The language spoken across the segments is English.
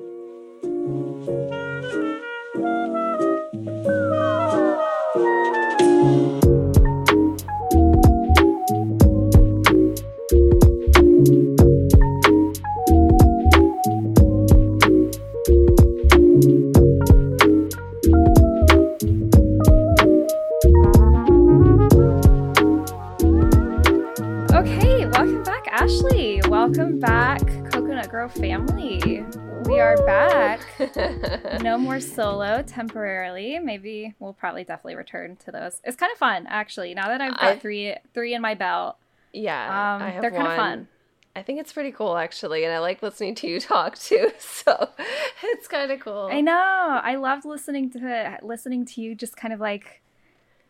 Okay, solo temporarily. Maybe we'll probably definitely return to those. It's kind of fun, actually. Now that I've got I- three three in my belt, yeah, um, I have they're kind of fun. I think it's pretty cool actually, and I like listening to you talk too. So it's kind of cool. I know. I loved listening to listening to you just kind of like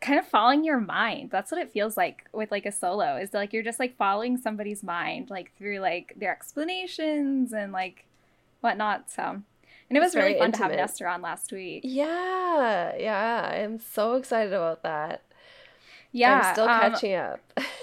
kind of following your mind. That's what it feels like with like a solo. Is like you're just like following somebody's mind like through like their explanations and like whatnot. So and it was really fun to have. Nestor on last week. Yeah, yeah, I'm so excited about that. Yeah. I'm still um, catching up.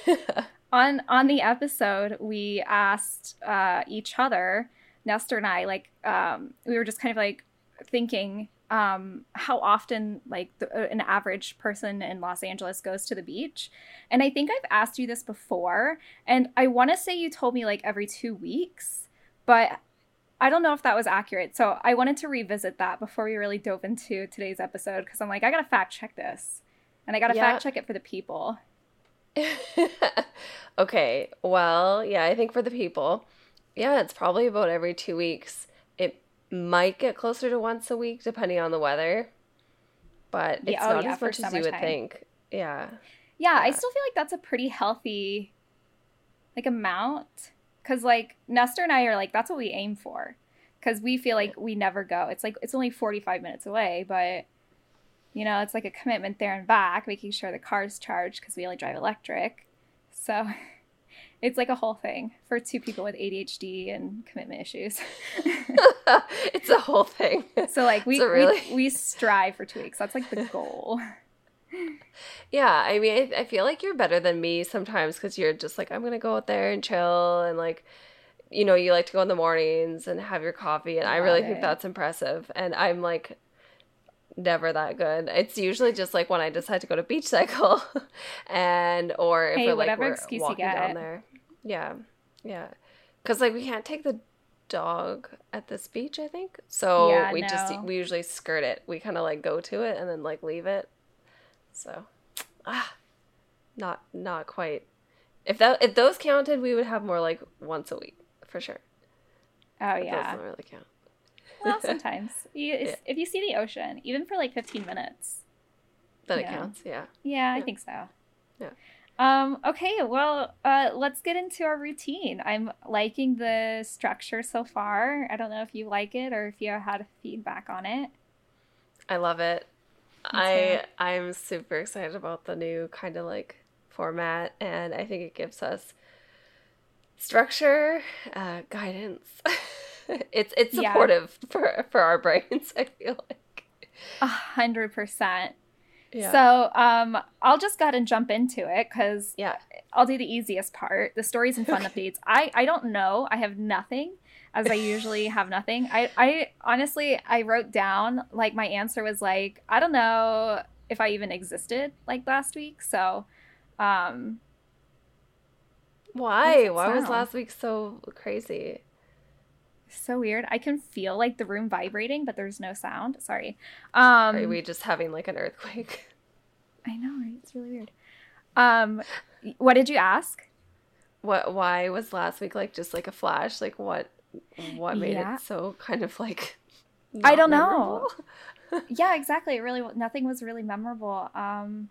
on on the episode we asked uh each other nestor and i like um we were just kind of like thinking um how often like the, uh, an average person in los angeles goes to the beach and i think i've asked you this before and i want to say you told me like every two weeks but i don't know if that was accurate so i wanted to revisit that before we really dove into today's episode because i'm like i gotta fact check this and i gotta Yeah. fact check it for the people okay, well, yeah, I think for the people, yeah, it's probably about every two weeks. It might get closer to once a week depending on the weather, but it's Yeah, oh not yeah, as much as you would think. Yeah. Yeah, I still feel like that's a pretty healthy like amount cuz like Nestor and I are like that's what we aim for cuz we feel like we never go. It's like it's only 45 minutes away, but you know, it's like a commitment there and back, making sure the car's charged cuz we only drive electric. So it's like a whole thing for two people with ADHD and commitment issues. it's a whole thing. so like we, really- we we strive for 2 weeks. That's like the goal. Yeah, I mean, I, I feel like you're better than me sometimes because you're just like, I'm gonna go out there and chill, and like, you know, you like to go in the mornings and have your coffee, and I really Love think that's impressive. And I'm like, never that good. It's usually just like when I decide to go to beach cycle, and or if Hey, we're like we're walking down there. Yeah, yeah, because like we can't take the dog at this beach, I think. So Yeah, we just we usually skirt it. We kind of like go to it and then like leave it. So, ah, not not quite. If that if those counted, we would have more like once a week for sure. Oh But yeah. those don't really count. Well, sometimes you, Yeah. if you see the ocean, even for like 15 minutes. Then Yeah. it counts. Yeah. Yeah, I think so. Yeah. Um, okay, well, uh, let's get into our routine. I'm liking the structure so far. I don't know if you like it or if you had feedback on it. I love it. I I'm super excited about the new kind of like format, and I think it gives us structure, uh, guidance. it's it's Yeah. supportive for for our brains. I feel like. A hundred percent. Yeah. So, um, I'll just go ahead and jump into it because yeah. I'll do the easiest part, the stories and fun updates. I I don't know. I have nothing, as I usually have nothing. I I honestly I wrote down like my answer was like I don't know if I even existed like last week. So, um, Why? Why was last week so crazy? so weird. I can feel like the room vibrating, but there's no sound. Sorry. Um, Are we just having like an earthquake? I know, right? It's really weird. Um, what did you ask? What? Why was last week like just like a flash? Like what? What made Yeah. it so kind of like? I don't know. yeah, exactly. It really nothing was really memorable. Um,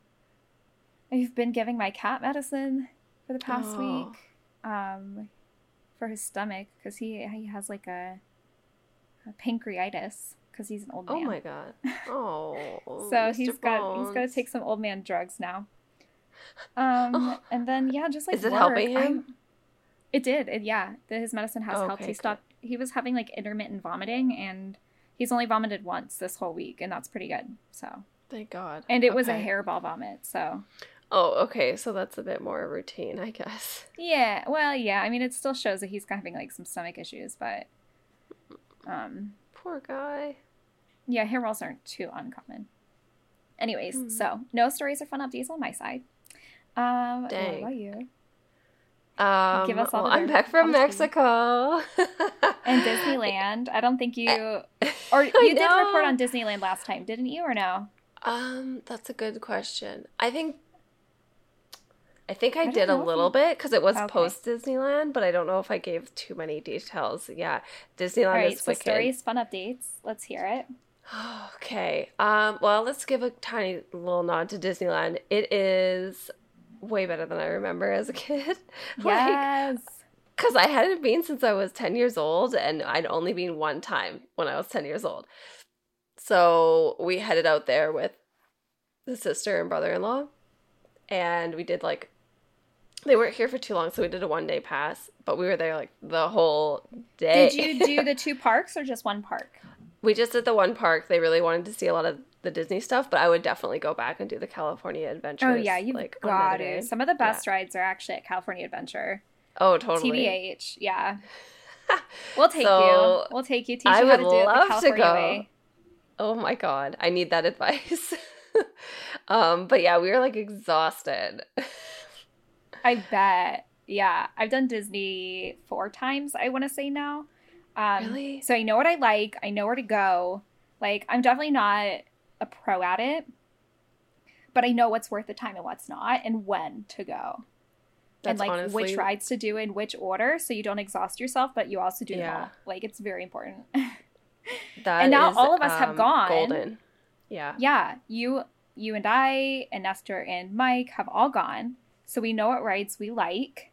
I've been giving my cat medicine for the past Oh. week, um, for his stomach because he he has like a, a pancreatitis because he's an old man. Oh my god. Oh. so Mr. he's got he's got to take some old man drugs now. Um, Oh. and then yeah, just like Is it work, helping him? I'm- It did. It, yeah, the, his medicine has helped. Okay, He stopped. He was having like intermittent vomiting, and he's only vomited once this whole week, and that's pretty good. So, Thank God. and it was a hairball vomit. So, Oh, okay. So that's a bit more routine, I guess. yeah. Well, yeah. I mean, it still shows that he's having like some stomach issues, but Um, Poor guy. yeah, hairballs aren't too uncommon. Anyways, Hmm. so no stories or fun updates on my side. Um, what Dang. about you? Um, Give us all well, I'm back from. Mexico. And Disneyland. I don't think you or you did report on Disneyland last time, didn't you, or no? Um, that's a good question. I think I think I, I did a little bit because it was Okay. post Disneyland, but I don't know if I gave too many details. Yeah, Disneyland All right, is so wicked. stories, fun updates. Let's hear it. Okay. Um, well, let's give a tiny little nod to Disneyland. It is way better than I remember as a kid. like, Yes. because I hadn't been since I was 10 years old, and I'd only been one time when I was 10 years old. So we headed out there with the sister and brother in law, and we did like, they weren't here for too long, so we did a one day pass, but we were there like the whole day. Did you do the two parks or just one park? we just did the one park. They really wanted to see a lot of the Disney stuff, but I would definitely go back and do the California Adventure. Oh yeah, you've like, got to. Some of the best rides are actually at California Adventure. Oh, totally. TBH, yeah. We'll take So, you. We'll take you. Teach I you how would to do it the love to California go. way. Oh my god, I need that advice. um, but yeah, we were like exhausted. I bet. Yeah, I've done Disney four times. I want to say now. Um, Really? So I know what I like. I know where to go. Like I'm definitely not a pro at it, but I know what's worth the time and what's not, and when to go, and like honestly which rides to do in which order, so you don't exhaust yourself, but you also do them Yeah. all. Like it's very important. that and now is, all of us have um, gone. Golden. Yeah. yeah, you you and I and Nestor and Mike have all gone, so we know what rides we like.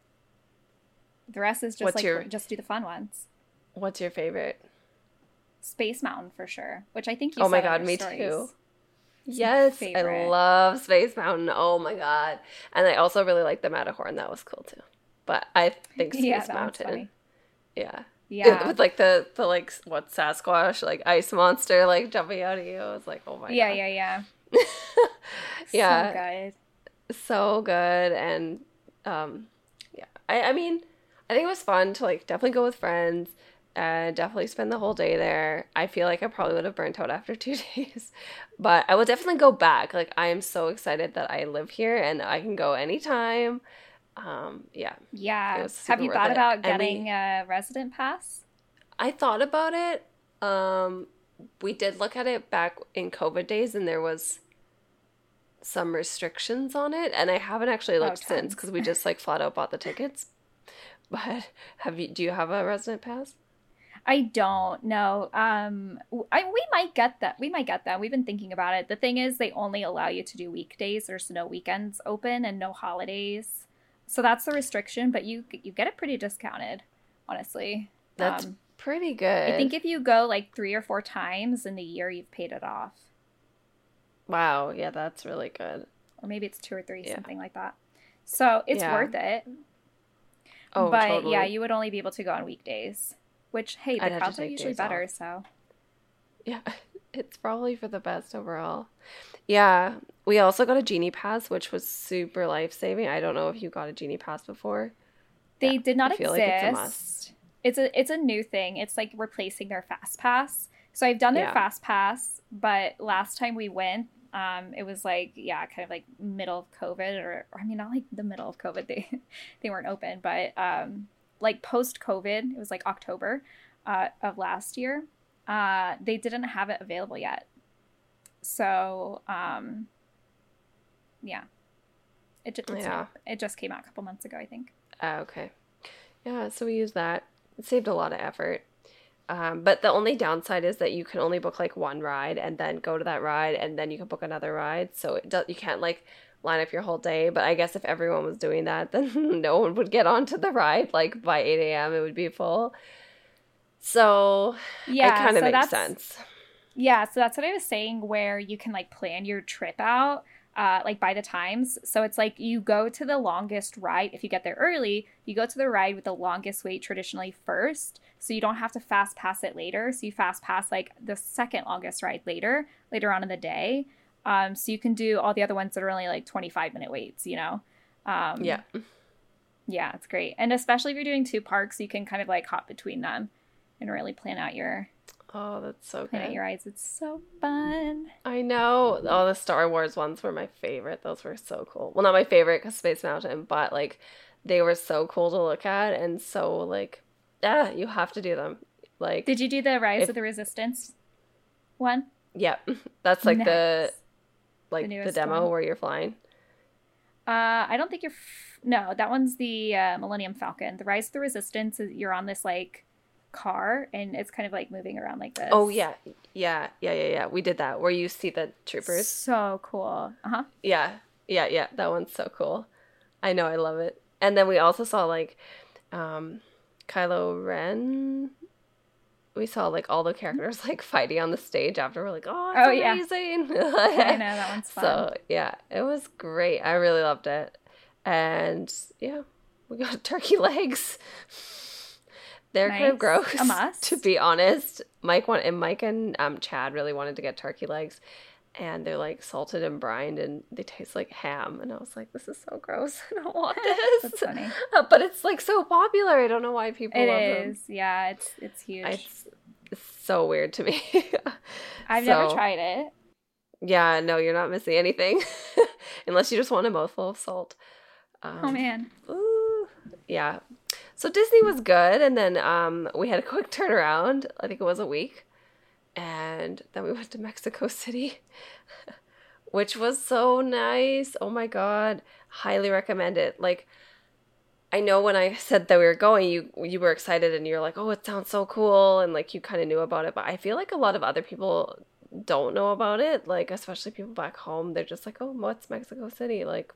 The rest is just What's like your- just do the fun ones. What's your favorite? Space Mountain for sure, which I think you. Oh my God, me stories. too. Yes, I love Space Mountain. Oh my god. And I also really like the Matterhorn. That was cool too. But I think Space Yeah, Mountain. Yeah. Yeah, With like the the like what Sasquatch like ice monster like jumping out at you. I was like, oh my yeah, god. yeah, yeah. Yeah. so good. so good and um yeah I, I mean i think it was fun to like definitely go with friends and definitely spend the whole day there. I feel like i probably would have burnt out after two days but i will definitely go back. Like i am so excited that i live here and i can go anytime. Um yeah. Yeah. Have you thought about getting a resident pass? i thought about it. Um we did look at it back in covid days and there was some restrictions on it and i haven't actually Oh, looked since because we just like flat out bought the tickets. But have you do you have a resident pass I don't know. Um, I, we might get that. We might get that. We've been thinking about it. The thing is, they only allow you to do weekdays. There's no weekends open and no holidays, so that's the restriction. But you you get it pretty discounted, honestly. that's Um, pretty good I think if you go like three or four times in the year, you've paid it off, wow yeah that's really good or maybe it's two or three, Yeah. something like that. So it's Yeah. worth it. oh but totally. yeah, you would only be able to go on weekdays. Which hey, the crowds are usually better. off. So yeah it's probably for the best overall yeah we also got a genie pass which was super life-saving i don't know if you got a genie pass before they Yeah, did not exist. like it's a must. It's a it's a new thing. It's like replacing their fast pass. So I've done their Yeah. fast pass, but last time we went, um, it was like yeah, kind of like middle of COVID, or, or I mean not like the middle of COVID. They they weren't open, but um, like post COVID, it was like October uh, of last year. Uh, they didn't have it available yet. So um, yeah, it just Yeah. it just came out a couple months ago, I think. Ah, okay. Yeah, so we use that. It saved a lot of effort. Um, but the only downside is that you can only book like one ride and then go to that ride and then you can book another ride. So it does, you can't like line up your whole day. But I guess if everyone was doing that, then no one would get onto the ride. Like by 8 a.m., it would be full. So Yeah, it kind of so makes sense. Yeah, so that's what I was saying, where you can like plan your trip out, uh, like by the times. So it's like you go to the longest ride. If you get there early, you go to the ride with the longest wait traditionally first. So you don't have to fast pass it later. So you fast pass like the second longest ride later, later on in the day. Um, so you can do all the other ones that are only like 25 minute waits, you know? Um, Yeah. Yeah, it's great. And especially if you're doing two parks, you can kind of like hop between them and really plan out your Oh, that's so good. Planet Your Eyes. It's so fun. I know. Oh, the Star Wars ones were my favorite. Those were so cool. Well, not my favorite because Space Mountain, but like they were so cool to look at and so like yeah, you have to do them. Like Did you do the Rise if, of the Resistance one? Yeah. That's like nice. the like the, the demo one. where you're flying. Uh, I don't think you're. F- no, that one's the uh, Millennium Falcon. The Rise of the Resistance is you're on this like car and it's kind of like moving around like this. Oh yeah, yeah, yeah, yeah, yeah. We did that where you see the troopers. So cool. Uh huh. Yeah, yeah, yeah. That one's so cool. I know, I love it. And then we also saw like, um, Kylo Ren we saw like all the characters like fighting on the stage after we're like, oh, it's oh, amazing. Yeah. I know that one's fun. So yeah, it was great. I really loved it. And yeah, we got turkey legs. They're nice. kind of gross. To be honest. Mike want and Mike and um Chad really wanted to get turkey legs and they're like salted and brined and they taste like ham and i was like this is so gross. I don't want this. funny. but it's like so popular. I don't know why people it love is. them yeah it's it's huge. It's, it's so weird to me. I've so, never tried it. Yeah no you're not missing anything. Unless you just want a mouthful of salt. Um, oh man. ooh, yeah. So disney was good and then um we had a quick turnaround. I think it was a week and then we went to Mexico City, which was so nice. Oh my god, highly recommend it. Like I know when I said that we were going, you you were excited and you're like, "Oh, it sounds so cool." And like you kind of knew about it, but I feel like a lot of other people don't know about it, like especially people back home. They're just like, "Oh, what's Mexico City?" Like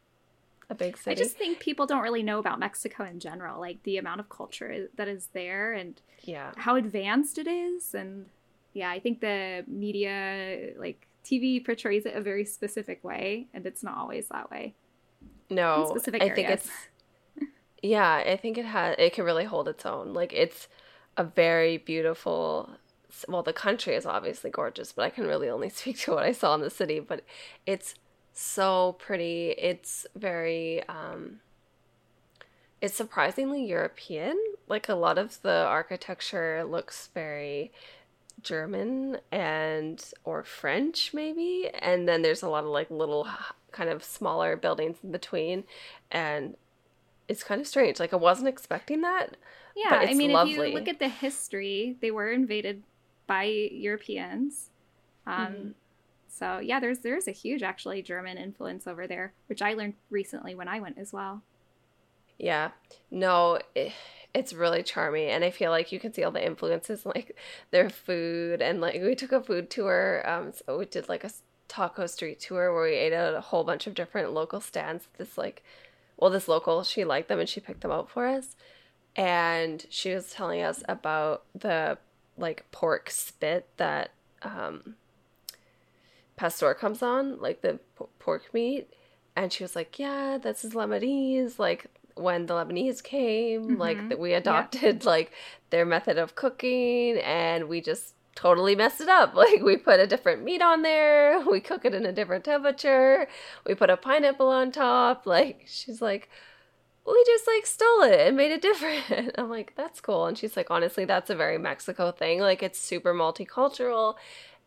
a big city. I just think people don't really know about Mexico in general, like the amount of culture that is there and yeah, how advanced it is and yeah, I think the media, like TV, portrays it a very specific way, and it's not always that way. No, specific I areas. think it's. Yeah, I think it has. It can really hold its own. Like it's a very beautiful. Well, the country is obviously gorgeous, but I can really only speak to what I saw in the city. But it's so pretty. It's very. um it's surprisingly European. Like a lot of the architecture looks very German and or French maybe, and then there's a lot of like little kind of smaller buildings in between, and it's kind of strange. Like I wasn't expecting that. Yeah, I mean, lovely. if you look at the history, they were invaded by Europeans. Um, mm-hmm. So yeah, there's there's a huge actually German influence over there, which I learned recently when I went as well. Yeah, no. It, it's really charming and i feel like you can see all the influences like their food and like we took a food tour um so we did like a taco street tour where we ate at a whole bunch of different local stands this like well this local she liked them and she picked them out for us and she was telling us about the like pork spit that um pastor comes on like the p- pork meat and she was like yeah this is lebanese like when the Lebanese came, mm-hmm. like that we adopted yeah. like their method of cooking and we just totally messed it up. Like we put a different meat on there, we cook it in a different temperature, we put a pineapple on top. Like she's like we just like stole it and made it different. I'm like, that's cool. And she's like, honestly, that's a very Mexico thing. Like it's super multicultural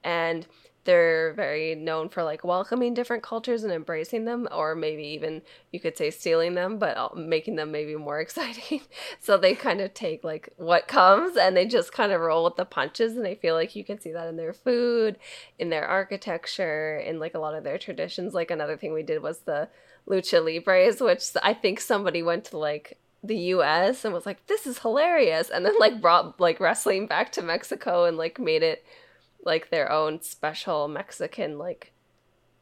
and they're very known for like welcoming different cultures and embracing them or maybe even you could say stealing them but uh, making them maybe more exciting so they kind of take like what comes and they just kind of roll with the punches and i feel like you can see that in their food in their architecture in like a lot of their traditions like another thing we did was the lucha libres which i think somebody went to like the US and was like, this is hilarious. And then like brought like wrestling back to Mexico and like made it like their own special Mexican like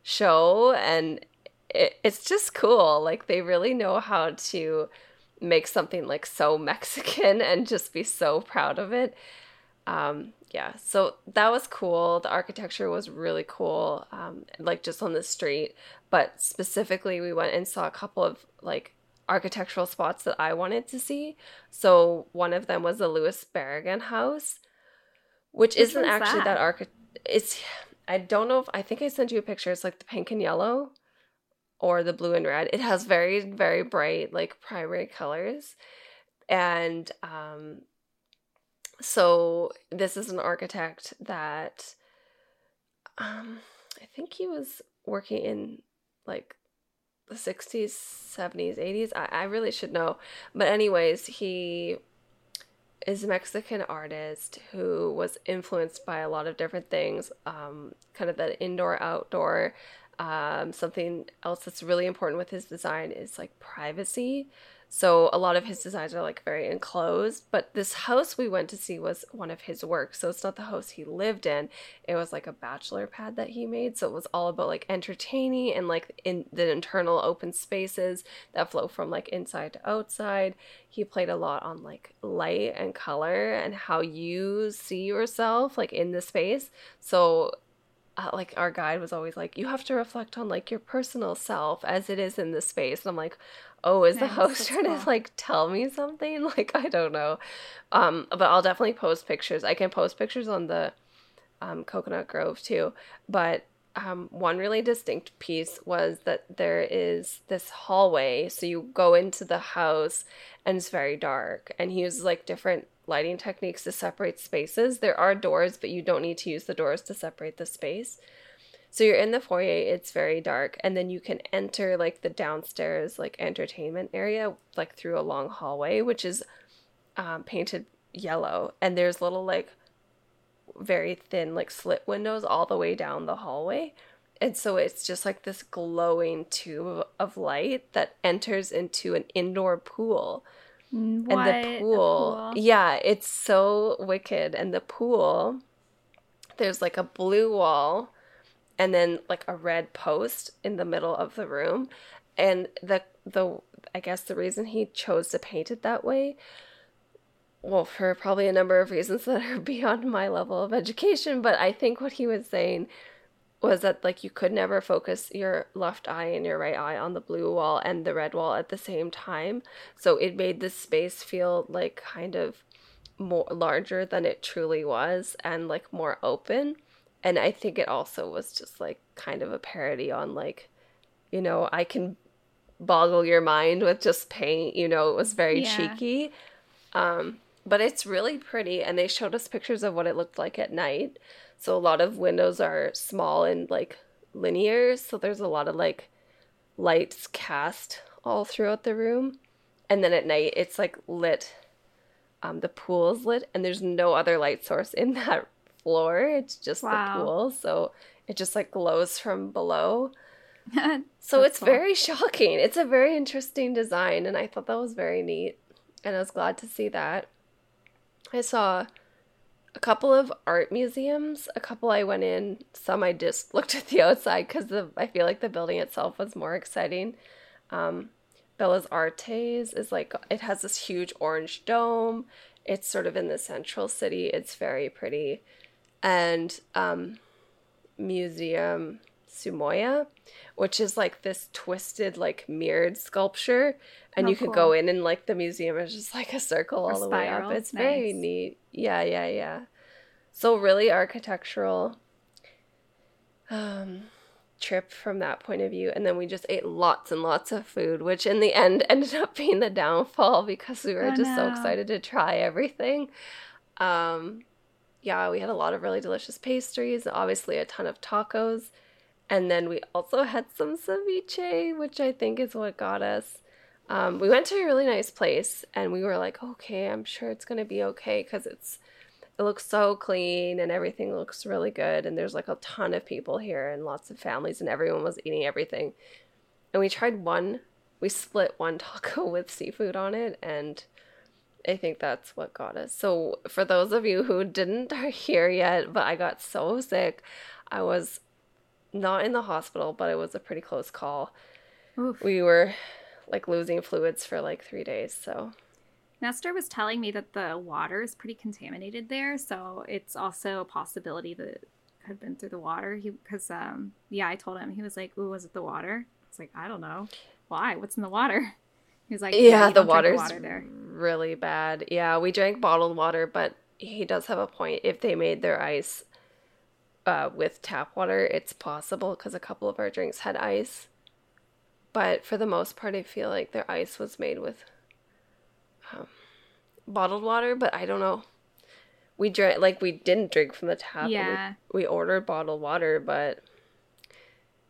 show and it, it's just cool. Like they really know how to make something like so Mexican and just be so proud of it. Um, yeah, so that was cool. The architecture was really cool, um, like just on the street. But specifically, we went and saw a couple of like architectural spots that I wanted to see. So one of them was the Louis Barragan House, which, which isn't actually that, that archi- It's I don't know if I think I sent you a picture. It's like the pink and yellow, or the blue and red. It has very very bright like primary colors, and um, so this is an architect that um I think he was working in like the 60s, 70s, 80s. I, I really should know. But anyways, he is a Mexican artist who was influenced by a lot of different things, um, kind of that indoor outdoor. Um, something else that's really important with his design is like privacy. So a lot of his designs are like very enclosed, but this house we went to see was one of his works. So it's not the house he lived in. It was like a bachelor pad that he made. So it was all about like entertaining and like in the internal open spaces that flow from like inside to outside. He played a lot on like light and color and how you see yourself like in the space. So uh, like our guide was always like you have to reflect on like your personal self as it is in the space. And i'm like oh is nice, the host trying cool. to like tell me something? Like i don't know. Um but i'll definitely post pictures. I can post pictures on the um, Cocoanut Grove too. But um, one really distinct piece was that there is this hallway. So you go into the house and it's very dark. And he uses like different lighting techniques to separate spaces there are doors but you don't need to use the doors to separate the space so you're in the foyer, it's very dark, and then you can enter like the downstairs like entertainment area like through a long hallway, which is um, painted yellow, and there's little like very thin like slit windows all the way down the hallway. And so it's just like this glowing tube of light that enters into an indoor pool. What? And the pool, pool, yeah, it's so wicked. And the pool, there's like a blue wall and then like a red post in the middle of the room. And the the I guess the reason he chose to paint it that way well, for probably a number of reasons that are beyond my level of education, but I think what he was saying was that like you could never focus your left eye and your right eye on the blue wall and the red wall at the same time. So it made the space feel like kind of more larger than it truly was and like more open and I think it also was just like kind of a parody on like, you know, I can boggle your mind with just paint. You know, it was very yeah. cheeky. Um, but it's really pretty, and they showed us pictures of what it looked like at night. So a lot of windows are small and like linear, so there's a lot of like lights cast all throughout the room. And then at night, it's like lit. Um, the pool's lit, and there's no other light source in that floor. It's just wow. the pool, so it just like glows from below. so it's cool. very shocking. It's a very interesting design, and I thought that was very neat, and I was glad to see that. I saw a couple of art museums. A couple I went in. Some I just looked at the outside because I feel like the building itself was more exciting. Um, Bellas Artes is like it has this huge orange dome. It's sort of in the central city. It's very pretty and um, Museum Soumaya, which is like this twisted, like mirrored sculpture. And oh, you cool. go in and like the museum is just like a circle or all the way up. It's nice. very neat. Yeah, yeah, yeah. So really architectural um trip from that point of view and then we just ate lots and lots of food which in the end ended up being the downfall because we were oh, just no. so excited to try everything um yeah, we had a lot of really delicious pastries, obviously a ton of tacos. And then we also had some ceviche, which I think is what got us. Um, we went to a really nice place and we were like, okay, I'm sure it's going to be okay because it's it looks so clean and everything looks really good and there's like a ton of people here and lots of families and everyone was eating everything. And we tried one, we split one taco with seafood on it and I think that's what got us. So, for those of you who didn't are here yet, but I got so sick, I was not in the hospital, but it was a pretty close call. Oof. We were like losing fluids for like three days. So, Nestor was telling me that the water is pretty contaminated there, so it's also a possibility that it had been through the water. He because um yeah, I told him he was like, "Ooh, was it the water?" It's like I don't know. Why? What's in the water? He's like, yeah, yeah the water's water there. really bad. Yeah, we drank bottled water, but he does have a point. If they made their ice uh, with tap water, it's possible because a couple of our drinks had ice. But for the most part, I feel like their ice was made with um, bottled water. But I don't know. we drank like we didn't drink from the tap. Yeah. We, we ordered bottled water, but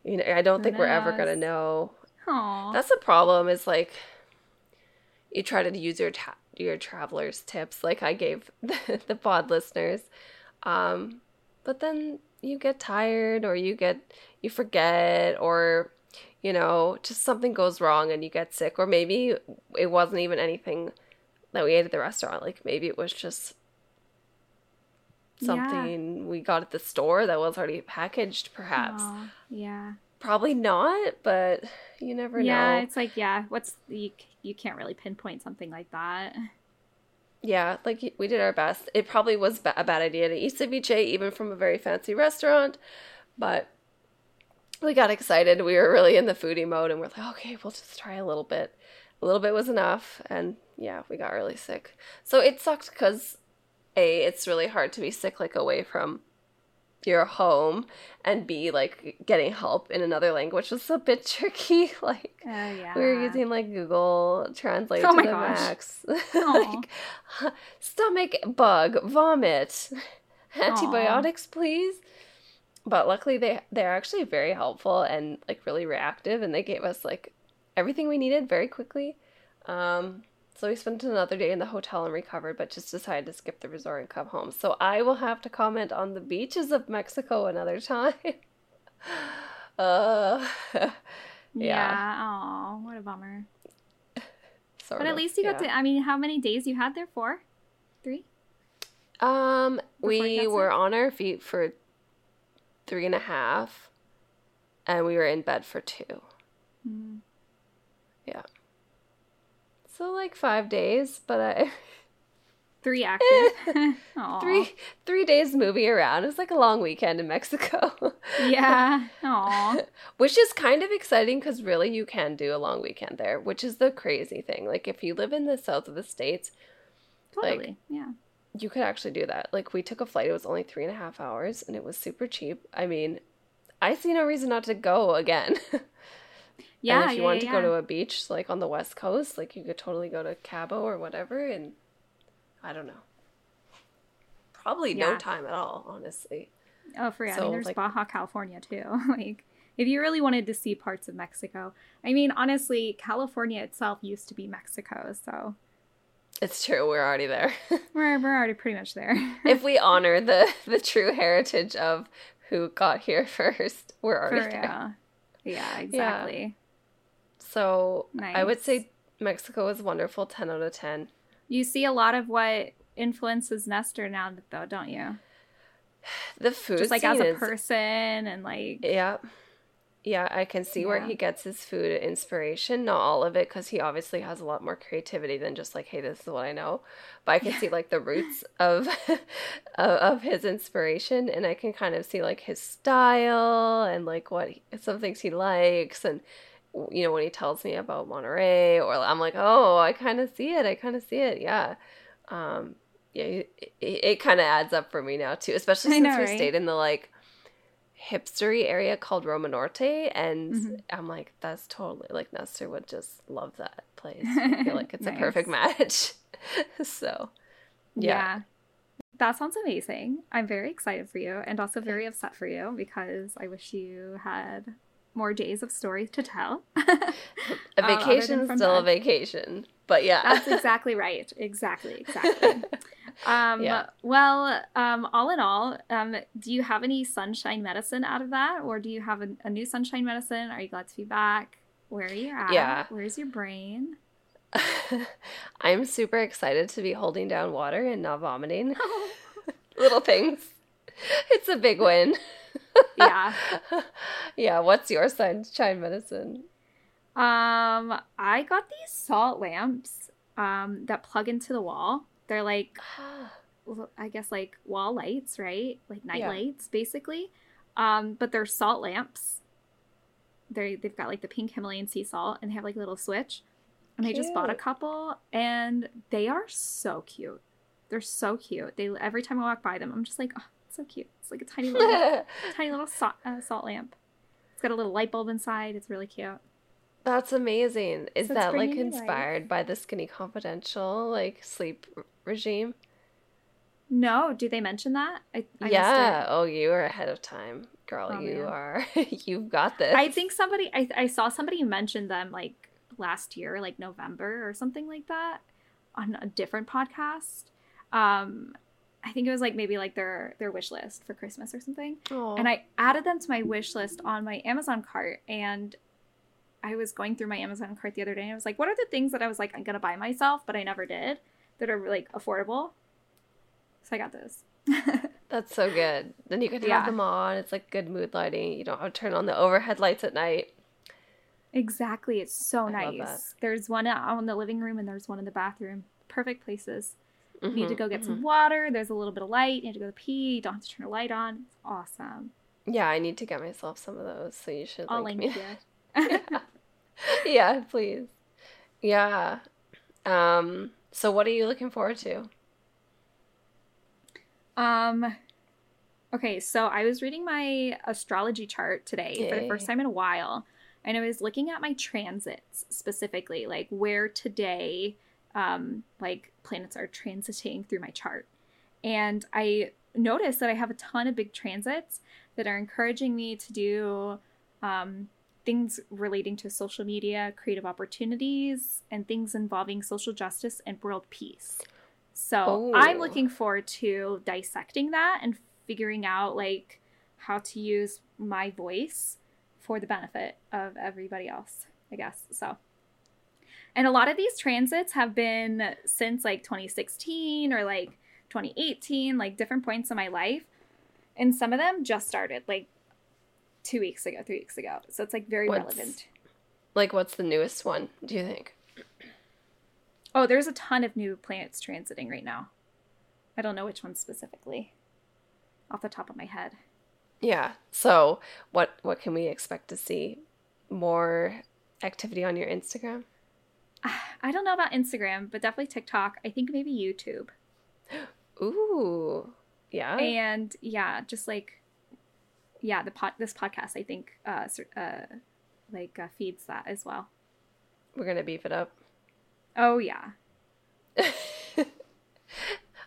you know, I don't Who think we're ever gonna know. Aw. That's the problem. Is like you try to use your ta- your travelers tips, like I gave the, the pod listeners, um, but then you get tired, or you get you forget, or you know, just something goes wrong and you get sick, or maybe it wasn't even anything that we ate at the restaurant. Like maybe it was just Yeah. something we got at the store that was already packaged, perhaps. Aw, yeah. Probably not, but you never Yeah, know. Yeah it's like yeah, what's you you can't really pinpoint something like that. Yeah, like we did our best. It probably was a bad idea to eat ceviche, even from a very fancy restaurant, but we got excited. We were really in the foodie mode, and we're like, okay, we'll just try a little bit. A little bit was enough, and yeah, we got really sick. So it sucked because a, it's really hard to be sick like away from your home, and be like getting help in another language was a bit tricky. Like Oh yeah. we were using like Google Translate Oh to the gosh. max. like stomach bug, vomit, antibiotics, please. But luckily they they're actually very helpful and like really reactive and they gave us like everything we needed very quickly. Um so we spent another day in the hotel and recovered, but just decided to skip the resort and come home. So I will have to comment on the beaches of Mexico another time. uh yeah. Oh, what a bummer. sort But at of, least you got yeah. to. I mean, how many days you had there for? Three. Um, Before we were on our feet for three and a half, and we were in bed for two. Mm. So like five days, but I Three active. Three three days moving around. It was like a long weekend in Mexico, Yeah. Aw. which is kind of exciting because really you can do a long weekend there, which is the crazy thing. Like if you live in the south of the states, Like- Totally. yeah. you could actually do that. Like we took a flight; it was only three and a half hours, and it was super cheap. I mean, I see no reason not to go again. Yeah. and if you yeah, wanted yeah, to go to a beach like on the west coast, like you could totally go to Cabo or whatever, and I don't know, probably no time at all, honestly. Oh, for yeah. I mean, there's like- Baja California too. like, if you really wanted to see parts of Mexico, I mean, honestly, California itself used to be Mexico, so It's true, we're already there. we're we're already pretty much there. if we honor the the true heritage of who got here first, we're For already there. yeah. Yeah. Exactly. So I would say Mexico is wonderful, ten out of ten. You see a lot of what influences Nestor now, though, don't you? The food Just like as a is- person and like Yeah. Yeah, I can see where he gets his food inspiration. Not all of it, because he obviously has a lot more creativity than just like, hey, this is what I know. But I can see like the roots of, of of his inspiration, and I can kind of see like his style and like what he, some things he likes, and you know when he tells me about Monterrey, or I'm like, oh, I kind of see it. I kind of see it. Yeah. Um, yeah, it, it, kind of adds up for me now too, especially since know, we right? stayed in the like hipstery area called Roma Norte, and Mhm. I'm like, that's totally like Nestor would just love that place. I feel like it's a perfect match. so, yeah. yeah. That sounds amazing. I'm very excited for you and also very upset for you because I wish you had more days of stories to tell. a Um, vacation's from still a vacation, but yeah, That's exactly right. Exactly, exactly. Um, Yeah. Well, um, all in all, um, do you have any sunshine medicine out of that, or do you have a, a new sunshine medicine? Are you glad to be back? Where are you at? Yeah. Where's your brain? I'm super excited to be holding down water and not vomiting. Little things. It's a big win. Yeah. yeah, what's your sign? sunshine medicine? Um, I got these salt lamps um, that plug into the wall. They're like, I guess like wall lights, right? Like night Yeah. lights, basically. Um, but they're salt lamps. They they've got like the pink Himalayan sea salt, and they have like a little switch. And I just bought a couple, and they are so cute. They're so cute. They every time I walk by them, I'm just like, oh, it's so cute. It's like a tiny little tiny little salt, uh, salt lamp. It's got a little light bulb inside. It's really cute. That's amazing. Is So that like life. inspired by the Skinny Confidential like sleep regime? No, do they mention that? I, I yeah. Oh, you are ahead of time, girl. Oh, you man. are. You've got this. I think somebody I, I saw somebody mention them like last year, like November or something like that, on a different podcast. Um, I think it was like maybe like their their wish list for Christmas or something. Aw. And I added them to my wish list on my Amazon cart and I was going through my Amazon cart the other day and I was like, what are the things that I was like I'm gonna buy myself but I never did that are like affordable? So I got those. That's so good. Then you can have Yeah. them on. It's like good mood lighting. You don't have to turn on the overhead lights at night. exactly. It's so I nice. There's one out in the living room and there's one in the bathroom. Perfect places. You need to Mhm, go get mhm. some water. There's a little bit of light. You need to go pee. You don't have to turn a light on. It's awesome. Yeah, I need to get myself some of those. So you should I'll link link me. you. yeah, please. Yeah. Um. So what are you looking forward to? Um okay, so I was reading my astrology chart today for the first time in a while, and I was looking at my transits specifically, like where today um like planets are transiting through my chart. And I notice that I have a ton of big transits that are encouraging me to do um things relating to social media, creative opportunities, and things involving social justice and world peace. So I'm Oh. looking forward to dissecting that and figuring out like how to use my voice for the benefit of everybody else, I guess. So and a lot of these transits have been since like 2016 or like 2018, like different points in my life. And some of them just started like two weeks ago, three weeks ago. So it's like very What's- relevant. Like, what's the newest one? Do you think? Oh, there's a ton of new planets transiting right now. I don't know which one specifically off the top of my head. Yeah. So what what can we expect to see? More activity on your Instagram? I don't know about Instagram, but definitely TikTok. I think maybe YouTube. Ooh. Yeah. And yeah, just like yeah, the pod this podcast I think uh uh like uh, feeds that as well. We're gonna beef it up. Oh yeah.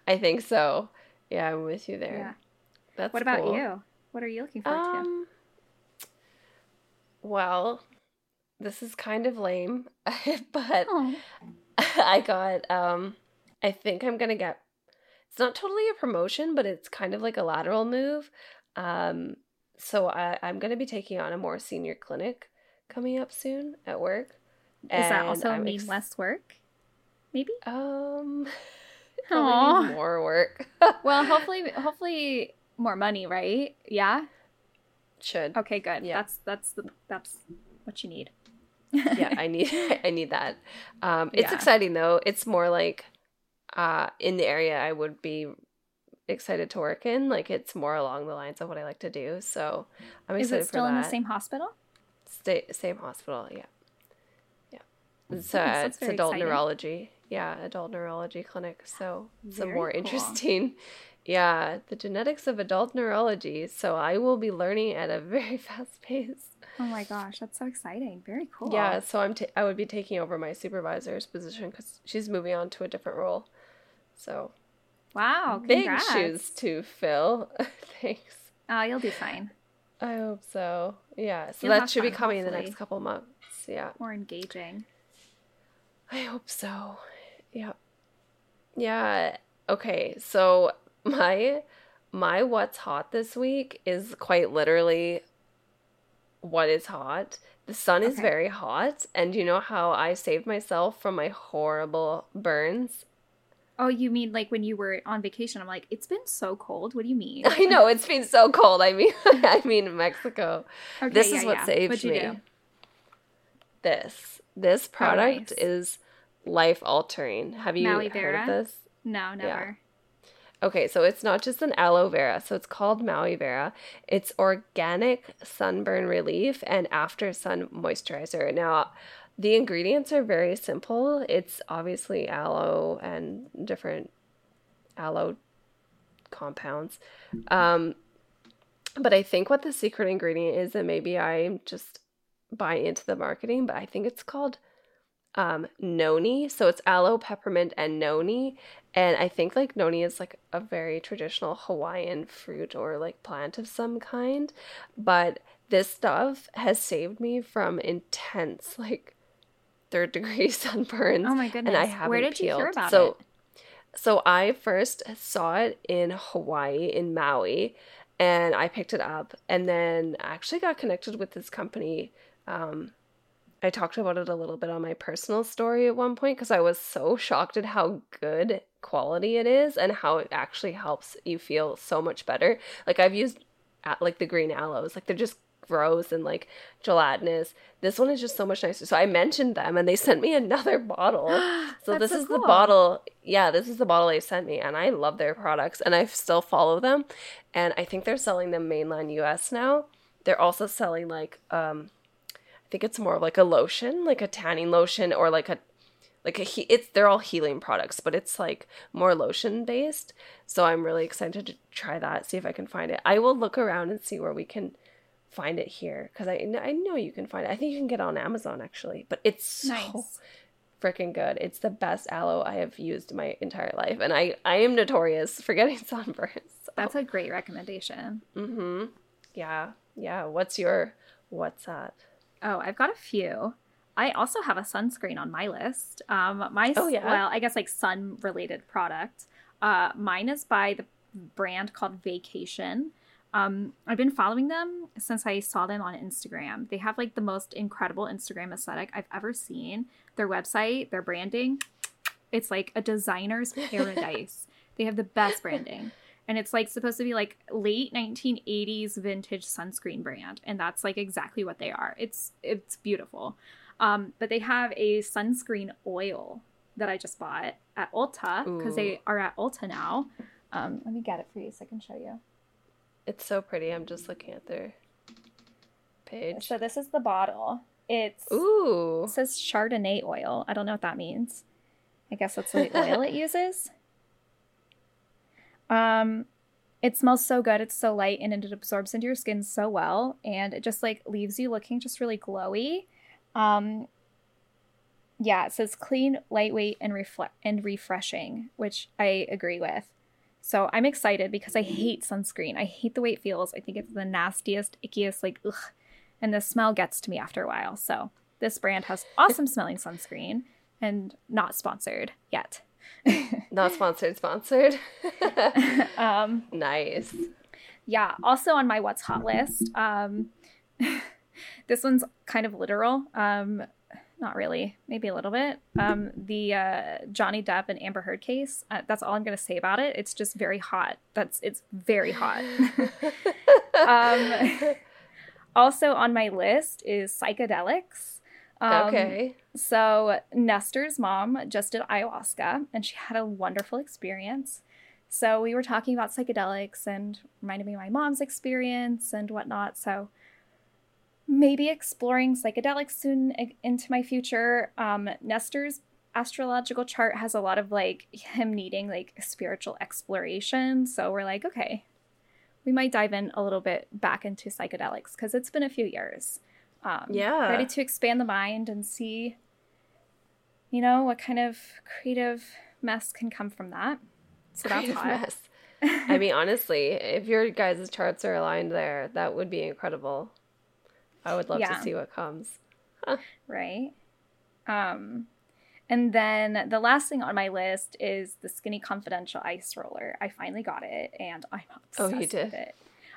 I think so. Yeah, I'm with you there. Yeah. That's What about cool. you? What are you looking forward to? Um. Well, this is kind of lame, but Oh. I got um I think I'm gonna get it's not totally a promotion, but it's kind of like a lateral move. Um so I, I'm gonna be taking on a more senior clinic coming up soon at work. Does that also I'm mean ex- less work? Maybe? Um Aw. probably more work. Well, hopefully hopefully more money, right? Yeah. Should. Okay, good. Yeah. That's that's the that's what you need. Yeah, I need I need that. Um, it's Yeah. exciting though. It's more like uh, in the area I would be excited to work in. Like it's more along the lines of what I like to do. So I'm excited Is it still in the same hospital? Sta- same hospital? Yeah, yeah. It's, uh, that's it's adult exciting. neurology. Yeah, adult neurology clinic. So it's a more cool. interesting. Yeah, the genetics of adult neurology. So I will be learning at a very fast pace. Oh my gosh, that's so exciting. Very cool. Yeah, so I'm ta- I would be taking over my supervisor's position because she's moving on to a different role. So Wow. big Congrats. shoes to fill. Thanks. Oh, you'll do fine. I hope so. Yeah, so You'll that should be fun, coming in the next couple months. Yeah, More engaging. I hope so. Yeah, yeah. Okay, so my my what's hot this week is quite literally what is hot. The sun is very hot, and you know how I saved myself from my horrible burns? Oh, you mean like when you were on vacation? I'm like, it's been so cold. What do you mean? I know it's been so cold. I mean, I mean Mexico. Okay, this yeah, is what yeah. saved me. do? This this oh, product nice. is life altering. Have you heard of this? No, never. Okay, so it's not just an aloe vera. So it's called Maui Vera. It's organic sunburn relief and after sun moisturizer. Now, the ingredients are very simple. It's obviously aloe and different aloe compounds. Um, but I think what the secret ingredient is, and maybe I'm just buying into the marketing, but I think it's called um, noni. So it's aloe, peppermint, and noni. And I think like noni is like a very traditional Hawaiian fruit or like plant of some kind. But this stuff has saved me from intense like third degree sunburns. Oh my goodness. And I haven't Where did peeled. you hear about so, it? So I first saw it in Hawaii, in Maui, and I picked it up and then actually got connected with this company. Um, I talked about it a little bit on my personal story at one point because I was so shocked at how good quality it is and how it actually helps you feel so much better. Like I've used like the green aloes, like they're just gross and like gelatinous. This one is just so much nicer. So I mentioned them and they sent me another bottle. So this so is the bottle. Yeah, this is the bottle they sent me and I love their products and I still follow them and I think they're selling them mainland US now. They're also selling like um I think it's more of like a lotion, like a tanning lotion or like a like a he- it's they're all healing products, but it's like more lotion based. So I'm really excited to try that, see if I can find it. I will look around and see where we can find it here because I I know you can find it. I think you can get it on Amazon actually, but it's so Nice. freaking good. It's the best aloe I have used my entire life, and I I am notorious for getting sunburns. So. That's a great recommendation. mm-hmm. Yeah, yeah. What's your what's that? Oh, I've got a few. I also have a sunscreen on my list. Um, my Oh, yeah? well, I guess like sun related product. Uh, mine is by the brand called Vacation. Um, I've been following them since I saw them on Instagram. They have like the most incredible Instagram aesthetic I've ever seen. Their website, their branding, it's like a designer's paradise. they have the best branding. And it's like supposed to be like late 1980s vintage sunscreen brand. And that's like exactly what they are. It's it's beautiful. Um, but they have a sunscreen oil that I just bought at Ulta because they are at Ulta now. Um, let me get it for you so I can show you. It's so pretty. I'm just looking at their page. So this is the bottle. It's Ooh. it says Chardonnay oil. I don't know what that means. I guess that's the oil it uses. Um, it smells so good. It's so light and it absorbs into your skin so well, and it just like leaves you looking just really glowy. Um, yeah, it says clean, lightweight, and reflect and refreshing, which I agree with. So I'm excited because I hate sunscreen. I hate the way it feels. I think it's the nastiest, ickiest, like ugh, and the smell gets to me after a while. So this brand has awesome smelling sunscreen and not sponsored yet. Not sponsored, sponsored. um, nice. yeah, also on my what's hot list. Um, this one's kind of literal. Um, not really, maybe a little bit. Um, the uh, Johnny Depp and Amber Heard case. Uh, that's all I'm gonna say about it. It's just very hot. That's it's very hot. um, also on my list is psychedelics. Um, okay. So Nestor's mom just did ayahuasca and she had a wonderful experience. So we were talking about psychedelics and reminded me of my mom's experience and whatnot. So maybe exploring psychedelics soon into my future. Um, Nestor's astrological chart has a lot of like him needing like spiritual exploration. So we're like, okay, we might dive in a little bit back into psychedelics because it's been a few years. Um, Yeah. Ready to expand the mind and see, you know, what kind of creative mess can come from that. So that's Creative hot. mess. I mean, honestly, if your guys' charts are aligned there, that would be incredible. I would love Yeah. to see what comes. right? Um, and then the last thing on my list is the Skinny Confidential Ice Roller. I finally got it, and I'm obsessed Oh, obsessed you did? with it.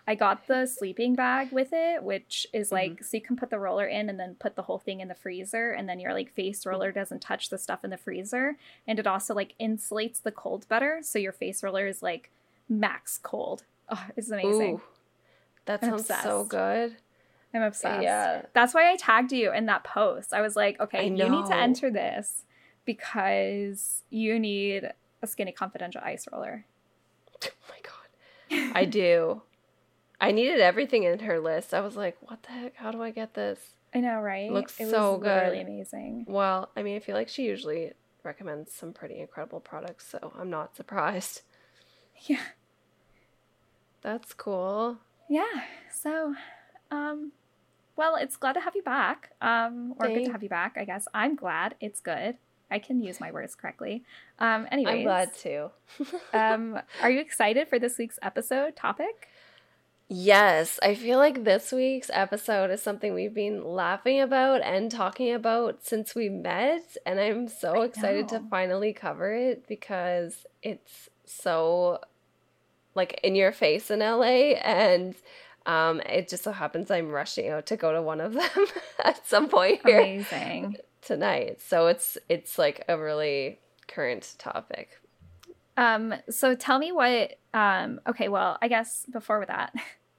I got the sleeping bag with it, which is like Mm-hmm. so you can put the roller in and then put the whole thing in the freezer, and then your like face Mm-hmm. roller doesn't touch the stuff in the freezer, and it also like insulates the cold better, so your face roller is like max cold. Oh, it's amazing. Ooh, that I'm sounds so good. I'm obsessed. Yeah. That's why I tagged you in that post. I was like, okay, you need to enter this because you need a skinny confidential ice roller. Oh my god. I do. I needed everything in her list. I was like, what the heck? How do I get this? I know, right? Looks it so good. amazing. Well, I mean, I feel like she usually recommends some pretty incredible products, so I'm not surprised. Yeah. That's cool. Yeah. So, um, well, it's glad to have you back. Um, or good to have you back, I guess. I'm glad. It's good. I can use my words correctly. Um, anyways, I'm glad too. um, are you excited for this week's episode topic? Yes, I feel like this week's episode is something we've been laughing about and talking about since we met, and I'm so I excited to finally cover it because it's so like in your face in LA and um it just so happens I'm rushing out to go to one of them at some point here Amazing. tonight. So it's it's like a really current topic. Um, so tell me what. Um, okay, well, I guess before that,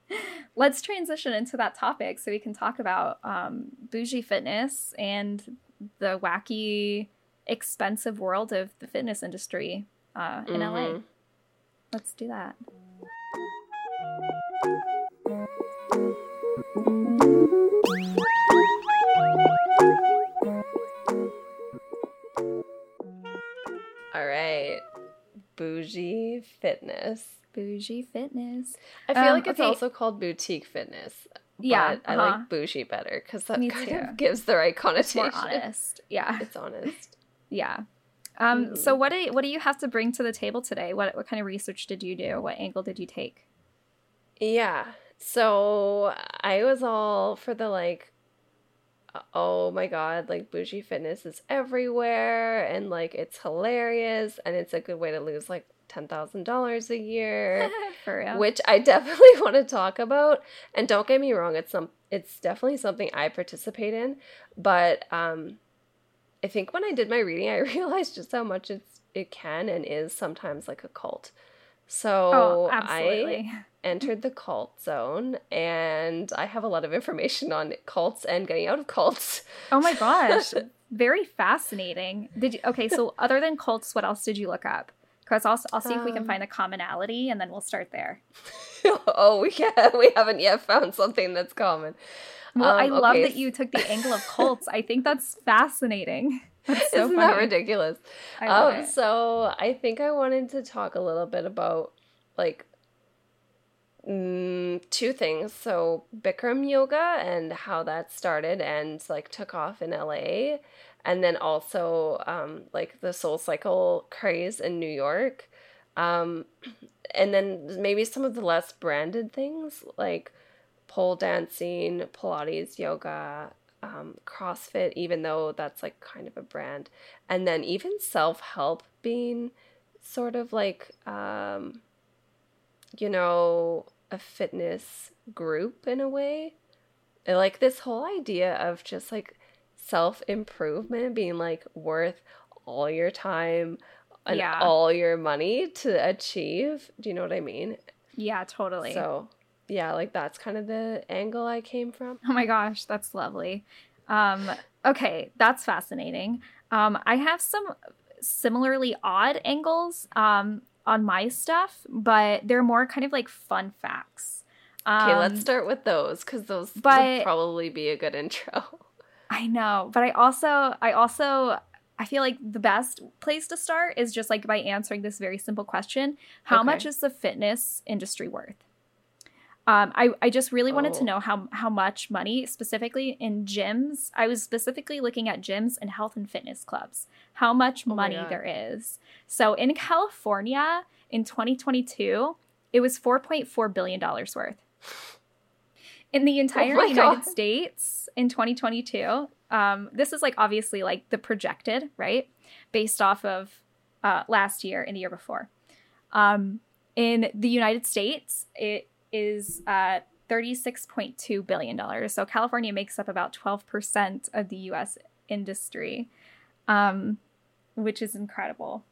let's transition into that topic so we can talk about um, bougie fitness and the wacky, expensive world of the fitness industry uh, in LA. Mhm. Let's do that. All right. Bougie fitness. Bougie fitness. I feel Um, like it's okay. also called boutique fitness. Yeah, but I uh-huh. like bougie better because that Me kind too. of gives the right It's connotation. more honest. Yeah, It's honest. yeah. Um, Mhm. So what do you, what do you have to bring to the table today? What what kind of research did you do? What angle did you take? Yeah. So I was all for the like, oh my god, like bougie fitness is everywhere and like it's hilarious and it's a good way to lose like $10,000 a year. For real. which I definitely want to talk about. And don't get me wrong, it's some it's definitely something I participate in, but um I think when I did my reading, I realized just how much it's it can and is sometimes like a cult. So oh, I entered the cult zone and I have a lot of information on cults and getting out of cults. Oh my gosh, very fascinating. Did you okay? So other than cults, what else did you look up? Because I'll I'll see if we can Um, find a commonality, and then we'll start there. oh, we can't, we haven't yet found something that's common. Well, I Um, love that you took the angle of cults. I think that's fascinating. That's so Isn't funny. that ridiculous? I love um, it. so I think I wanted to talk a little bit about like mm, two things. So Bikram yoga and how that started and like took off in LA, and then also um, like the Soul Cycle craze in New York, um, and then maybe some of the less branded things like pole dancing, Pilates, yoga, um, CrossFit, even though that's like kind of a brand, and then even self help being sort of like, um, you know, a fitness group in a way. Like this whole idea of just like self improvement being like worth all your time and Yeah. all your money to achieve. Do you know what I mean? Yeah, totally. So, yeah, like that's kind of the angle I came from. Oh my gosh, that's lovely. Um, okay, that's fascinating. Um, I have some similarly odd angles um, on my stuff, but they're more kind of like fun facts. Okay, Um, let's start with those because those but- would probably be a good intro. I know, but I also, I also, I feel like the best place to start is just like by answering this very simple question: How Okay. much is the fitness industry worth? Um, I, I just really wanted to Oh. know how how much money specifically in gyms. I was specifically looking at gyms and health and fitness clubs. How much Oh money there is. So in California in 2022, it was 4.4 billion dollars worth. In the entire Oh United God. States in 2022, um, this is like obviously like the projected, right? Based off of uh, last year and the year before. Um, in the United States, it is uh, $36.2 billion. So California makes up about 12% of the US industry, um, which is incredible.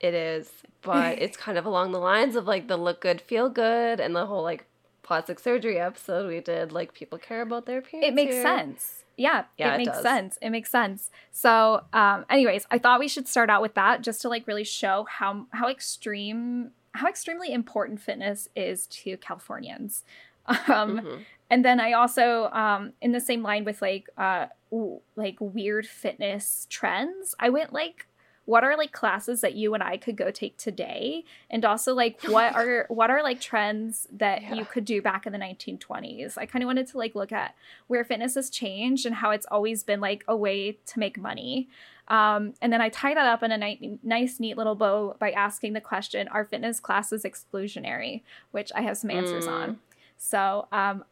It is, but it's kind of along the lines of like the look good, feel good, and the whole like plastic surgery episode we did. Like people care about their appearance. It makes here. sense. Yeah, Yeah, it it makes does. sense. It makes sense. So, um, anyways, I thought we should start out with that just to like really show how how extreme how extremely important fitness is to Californians. Um, Mhm. and then I also, um, in the same line with like uh, like weird fitness trends, I went like what are like classes that you and I could go take today? And also like what are what are like trends that yeah. you could do back in the 1920s? I kind of wanted to like look at where fitness has changed and how it's always been like a way to make money. Um, and then I tie that up in a ni- nice, neat little bow by asking the question Are fitness classes exclusionary? Which I have some answers mm. on. So, um,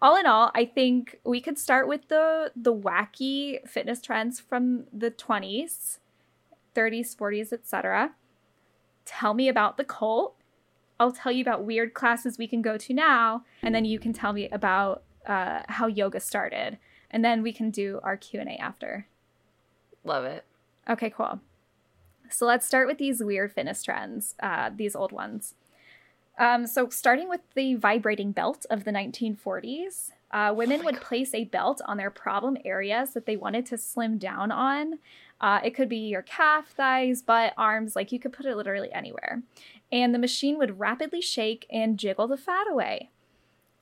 all in all, I think we could start with the the wacky fitness trends from the 20s, 30s, 40s, etc. Tell me about the cult. I'll tell you about weird classes we can go to now, and then you can tell me about uh, how yoga started, and then we can do our Q and A after. Love it. Okay, cool. So let's start with these weird fitness trends, uh, these old ones. Um, so, starting with the vibrating belt of the 1940s, uh, women oh would God. place a belt on their problem areas that they wanted to slim down on. Uh, it could be your calf, thighs, butt, arms, like you could put it literally anywhere. And the machine would rapidly shake and jiggle the fat away.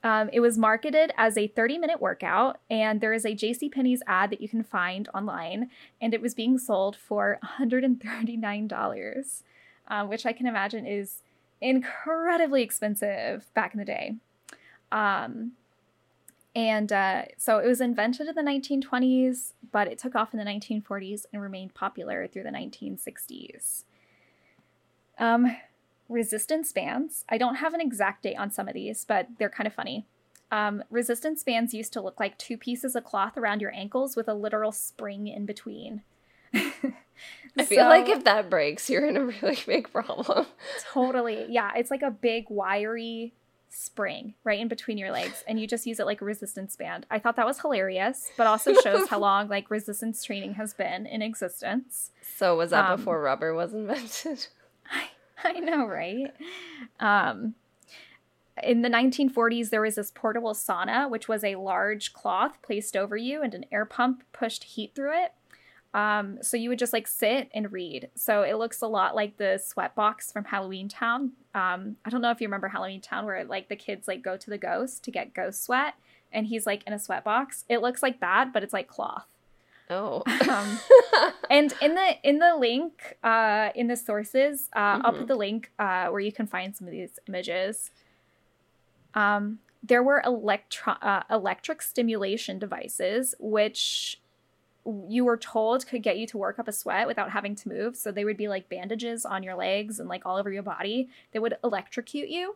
Um, it was marketed as a 30 minute workout, and there is a JCPenney's ad that you can find online, and it was being sold for $139, uh, which I can imagine is incredibly expensive back in the day. Um, and uh, so it was invented in the 1920s, but it took off in the 1940s and remained popular through the 1960s. Um, resistance bands. I don't have an exact date on some of these, but they're kind of funny. Um, resistance bands used to look like two pieces of cloth around your ankles with a literal spring in between. I feel like if that breaks, you're in a really big problem. totally. Yeah. It's like a big, wiry spring right in between your legs, and you just use it like a resistance band. I thought that was hilarious, but also shows how long like resistance training has been in existence. So, was that um, before rubber was invented? I, know, right? Um, in the 1940s, there was this portable sauna, which was a large cloth placed over you, and an air pump pushed heat through it. Um, so you would just like sit and read. So it looks a lot like the sweat box from Halloween Town. Um, I don't know if you remember Halloween Town, where like the kids like go to the ghost to get ghost sweat, and he's like in a sweat box. It looks like that, but it's like cloth. Oh. um, and in the in the link uh, in the sources, uh, mm-hmm. I'll put the link uh, where you can find some of these images. Um, there were electro- uh, electric stimulation devices, which you were told could get you to work up a sweat without having to move. So they would be like bandages on your legs and like all over your body. They would electrocute you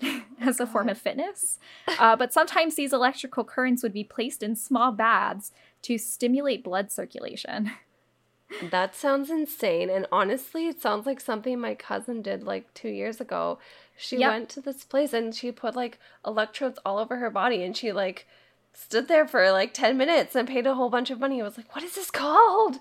as a form of fitness. Uh, but sometimes these electrical currents would be placed in small baths to stimulate blood circulation. That sounds insane. And honestly, it sounds like something my cousin did like two years ago. She yep. went to this place and she put like electrodes all over her body and she like stood there for like 10 minutes and paid a whole bunch of money. I was like, what is this called?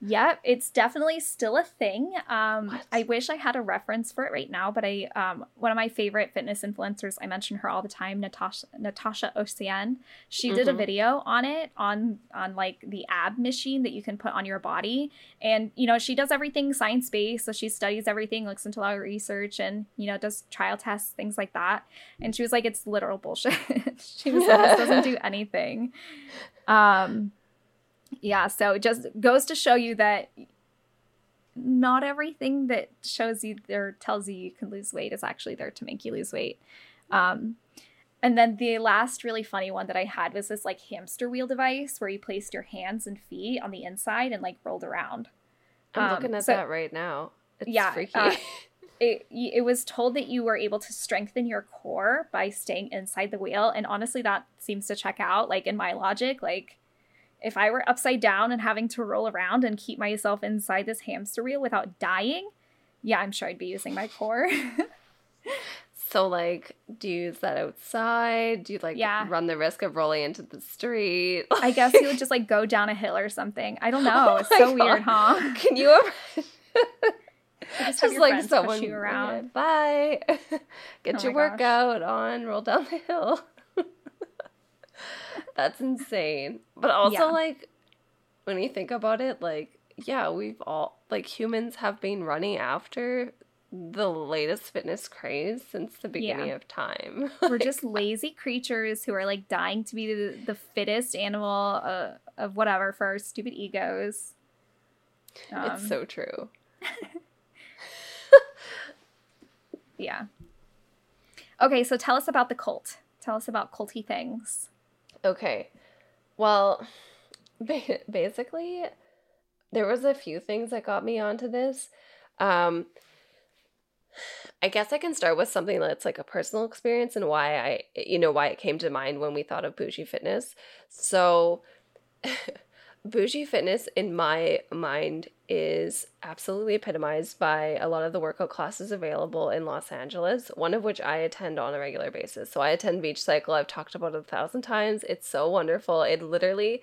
Yep, it's definitely still a thing. Um, I wish I had a reference for it right now, but I um, one of my favorite fitness influencers, I mention her all the time, Natacha Natacha Océane. She mm-hmm. did a mm-hmm. video on it on on like the ab machine that you can put on your body. And you know, she does everything science-based, so she studies everything, looks into a lot of research and you know, does trial tests, things like that. And she was like, it's literal bullshit. she was like, this doesn't do anything. Um, yeah, so it just goes to show you that not everything that shows you or tells you you can lose weight is actually there to make you lose weight. Um, and then the last really funny one that I had was this like hamster wheel device where you placed your hands and feet on the inside and like rolled around. I'm um, looking at so, that right now. It's yeah, freaky. Uh, it, it was told that you were able to strengthen your core by staying inside the wheel. And honestly that seems to check out like in my logic. Like if i were upside down and having to roll around and keep myself inside this hamster wheel without dying yeah i'm sure i'd be using my core. So like do you use that outside? Do you like yeah. run the risk of rolling into the street? I guess you would just like go down a hill or something. I don't oh know. Oh it's so God. weird huh? Can you just, just like someone you around. Bye. Get oh your workout gosh. on. Roll down the hill. That's insane. But also yeah. like when you think about it, like yeah, we've all like humans have been running after the latest fitness craze since the beginning yeah. of time. We're just lazy creatures who are like dying to be the, the fittest animal uh, of whatever for our stupid egos. Um, it's so true. Yeah. Okay, so tell us about the cult. Tell us about culty things. Okay. Well, basically, there was a few things that got me onto this. Um, I guess I can start with something that's like a personal experience and why I, you know, why it came to mind when we thought of bougie fitness. So, bougie fitness in my mind is absolutely epitomized by a lot of the workout classes available in Los Angeles, one of which I attend on a regular basis. So I attend Beach Cycle. I've talked about it a thousand times. It's so wonderful. It literally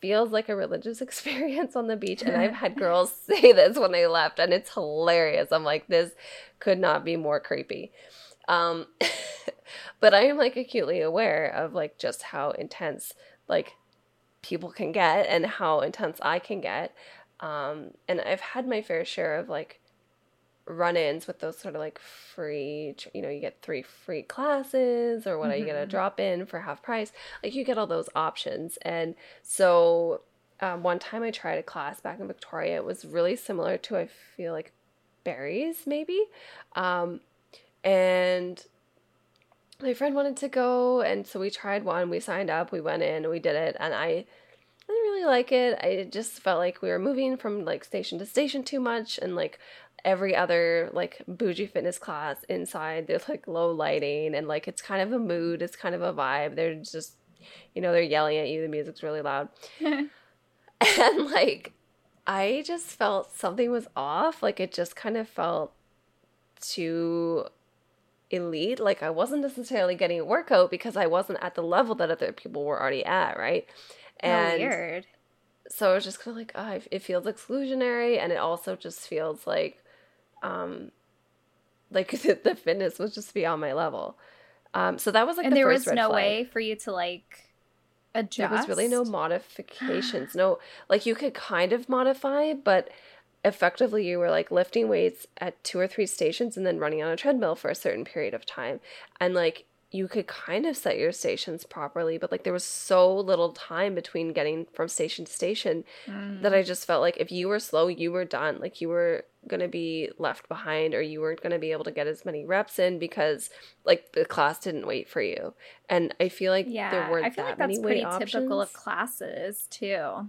feels like a religious experience on the beach. And I've had girls say this when they left, and it's hilarious. I'm like, this could not be more creepy. Um, but I am like acutely aware of like just how intense like people can get and how intense I can get. Um, and I've had my fair share of like run ins with those sort of like free, you know, you get three free classes or what, mm-hmm. you get a mm-hmm. drop in for half price. Like you get all those options. And so um, one time I tried a class back in Victoria, it was really similar to, I feel like, Barry's maybe. Um, and my friend wanted to go and so we tried one we signed up we went in we did it and i didn't really like it. I just felt like we were moving from like station to station too much and like every other like bougie fitness class inside there's like low lighting and like it's kind of a mood it's kind of a vibe. They're just you know they're yelling at you the music's really loud. And like i just felt something was off like it just kind of felt too elite. Like I wasn't necessarily getting a workout because I wasn't at the level that other people were already at, right? Oh, and weird. So it was just kind of like, oh, it feels exclusionary, and it also just feels like, um, like the, the fitness was just beyond my level. Um, so that was like, and the there was no flag. way for you to like adjust. There was really no modifications. no, like you could kind of modify, but effectively you were like lifting weights at two or three stations and then running on a treadmill for a certain period of time and like you could kind of set your stations properly but like there was so little time between getting from station to station mm. that i just felt like if you were slow you were done like you were going to be left behind or you weren't going to be able to get as many reps in because like the class didn't wait for you and i feel like yeah, there weren't I feel that like that's pretty options. typical of classes too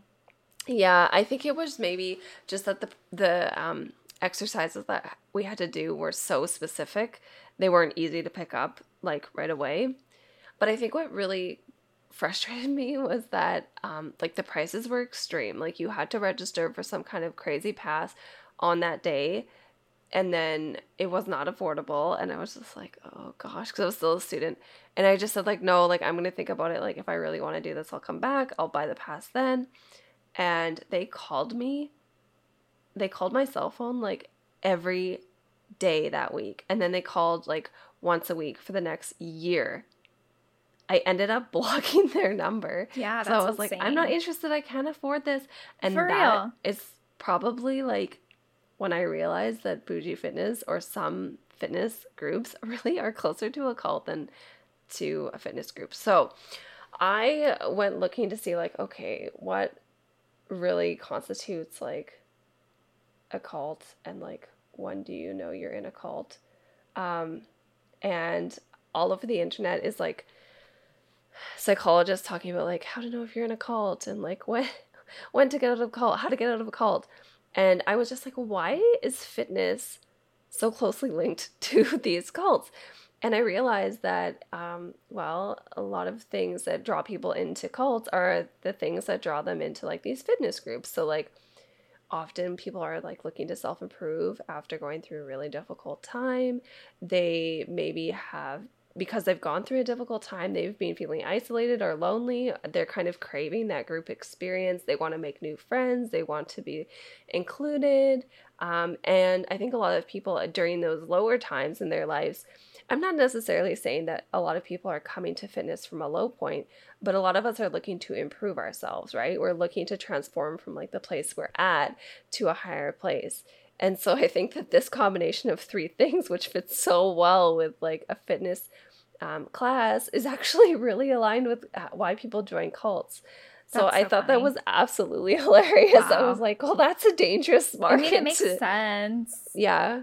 yeah, I think it was maybe just that the the um, exercises that we had to do were so specific. They weren't easy to pick up like right away. But I think what really frustrated me was that um, like the prices were extreme. Like you had to register for some kind of crazy pass on that day and then it was not affordable and i was just like oh gosh because i was still a student and i just said like no like i'm gonna think about it like if i really want to do this i'll come back i'll buy the pass then and they called me. They called my cell phone like every day that week. And then they called like once a week for the next year. I ended up blocking their number. Yeah, so I was insane. like, I'm not interested. I can't afford this. And for that is probably like when I realized that bougie fitness or some fitness groups really are closer to a cult than to a fitness group. So I went looking to see like, okay, what really constitutes like a cult and like when do you know you're in a cult? Um, and all over the internet is like psychologists talking about like how to know if you're in a cult and like when when to get out of a cult how to get out of a cult. And i was just like why is fitness so closely linked to these cults and I realized that, um, well, a lot of things that draw people into cults are the things that draw them into like these fitness groups. So, like, often people are like looking to self improve after going through a really difficult time. They maybe have, because they've gone through a difficult time, they've been feeling isolated or lonely. They're kind of craving that group experience. They want to make new friends, they want to be included. Um, and I think a lot of people during those lower times in their lives, I'm not necessarily saying that a lot of people are coming to fitness from a low point, but a lot of us are looking to improve ourselves, right? We're looking to transform from like the place we're at to a higher place. And so I think that this combination of three things, which fits so well with like a fitness um, class, is actually really aligned with uh, why people join cults. So That's I thought funny. that was absolutely hilarious. I was like, well, that's a dangerous market." I mean, it makes to- sense. yeah.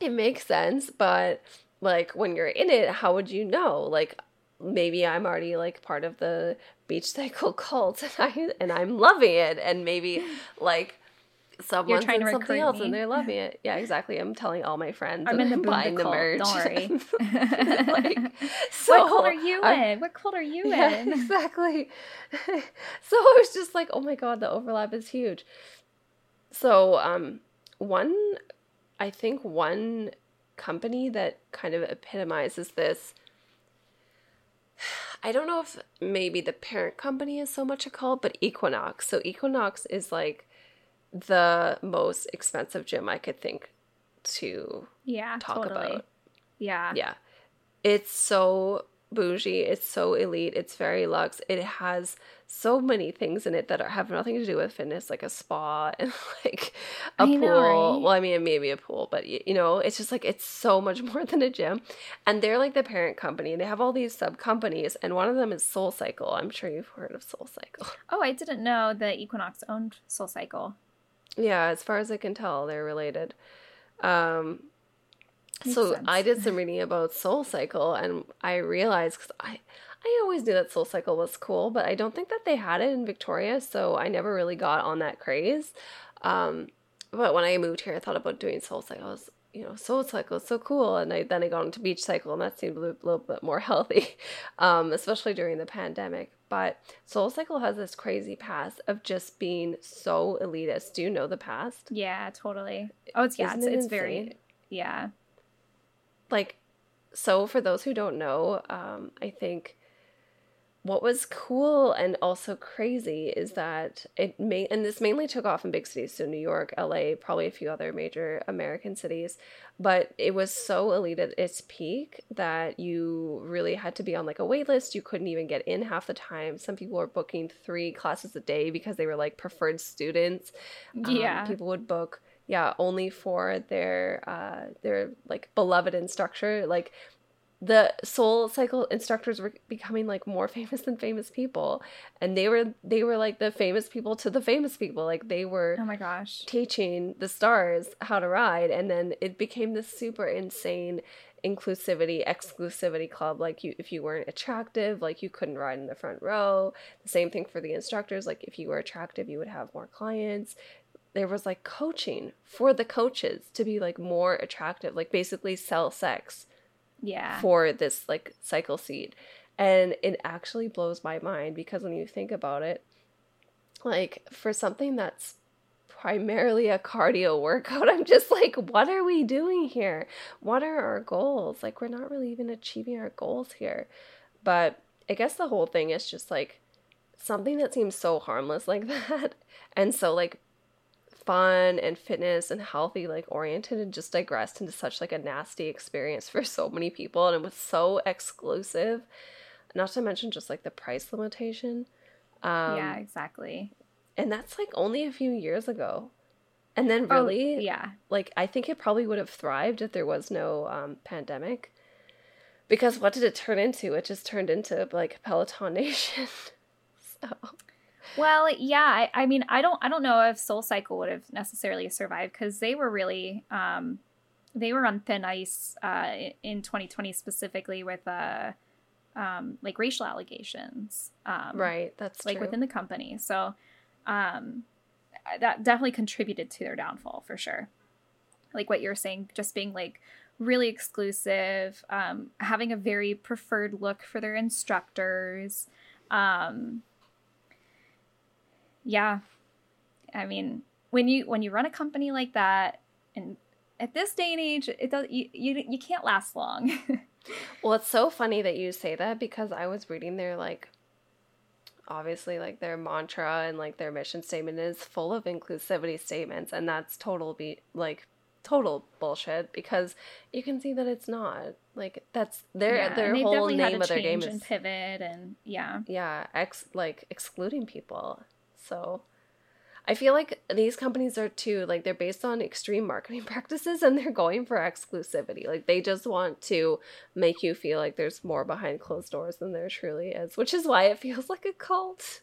It makes sense, but like when you're in it, how would you know? Like maybe I'm already like part of the beach cycle cult and I and I'm loving it and maybe like someone's trying in to something else me. and they're loving it. Yeah, exactly. I'm telling all my friends I'm in the buying the cult. merch. Don't worry. like, so what cult are you I- in? What cult are you yeah, in? exactly. so I was just like, oh my god, the overlap is huge. So, um, one, I think one company that kind of epitomizes this. I don't know if maybe the parent company is so much a cult, but Equinox. So Equinox is like the most expensive gym I could think to Yeah, talk totally. about. Yeah. Yeah. It's so bougie. It's so elite. It's very luxe. It has so many things in it that are, have nothing to do with fitness, like a spa and like a I pool. know, right? Well, I mean, maybe a pool, but y- you know, it's just like it's so much more than a gym. And they're like the parent company. They have all these sub companies, and one of them is Soul Cycle. I'm sure you've heard of Soul Cycle. Oh, I didn't know that Equinox owned Soul Cycle. Yeah, as far as I can tell, they're related. Um, Makes so sense. I did some reading about Soul Cycle, and I realized because I I always knew that Soul Cycle was cool, but I don't think that they had it in Victoria, so I never really got on that craze. Um, but when I moved here, I thought about doing Soul Cycle. You know, Soul Cycle is so cool, and I then I got into Beach Cycle, and that seemed a little, little bit more healthy, um, especially during the pandemic. But Soul Cycle has this crazy past of just being so elitist. Do you know the past? Yeah, totally. Oh, it's yeah, Isn't it's, it it's very yeah. Like so for those who don't know um i think what was cool and also crazy is that it may and this mainly took off in big cities so new york la probably a few other major american cities but it was so elite at its peak that you really had to be on like a wait list. You couldn't even get in half the time. Some people were booking three classes a day because they were like preferred students. Um, Yeah. people would book yeah only for their uh their like beloved instructor like the soul cycle instructors were becoming like more famous than famous people. And they were they were like the famous people to the famous people. Like they were Oh my gosh. teaching the stars how to ride. And then it became this super insane inclusivity exclusivity club. Like you if you weren't attractive like you couldn't ride in the front row. The same thing for the instructors. Like if you were attractive you would have more clients there was like coaching for the coaches to be like more attractive like basically sell sex Yeah. for this like cycle seed. And it actually blows my mind because when you think about it like for something that's primarily a cardio workout i'm just like what are we doing here? What are our goals? Like we're not really even achieving our goals here. But i guess the whole thing is just like something that seems so harmless like that and so like fun and fitness and healthy like oriented and just digressed into such like a nasty experience for so many people and it was so exclusive not to mention just like the price limitation. Um yeah, exactly. and that's like only a few years ago. And then Oh, really yeah. like i think it probably would have thrived if there was no um pandemic. Because what did it turn into? It just turned into like peloton nation. So Well, yeah. I, I mean, I don't, I don't know if Soul Cycle would have necessarily survived because they were really, um, they were on thin ice uh, in 2020 specifically with uh, um, like racial allegations. Um, right that's like true. within the company. So um, that definitely contributed to their downfall for sure. Like what you're saying, just being like really exclusive, um, having a very preferred look for their instructors. Um, yeah, I mean, when you when you run a company like that, and at this day and age, it does you you, you can't last long. Well, it's so funny that you say that because I was reading their like obviously like their mantra and like their mission statement is full of inclusivity statements and that's total be like total bullshit because you can see that it's not. Like that's their Yeah, their whole name of their game is pivot, and yeah. yeah, ex like excluding people. So I feel like these companies are too like they're based on extreme marketing practices and they're going for exclusivity. Like they just want to make you feel like there's more behind closed doors than there truly is, which is why it feels like a cult.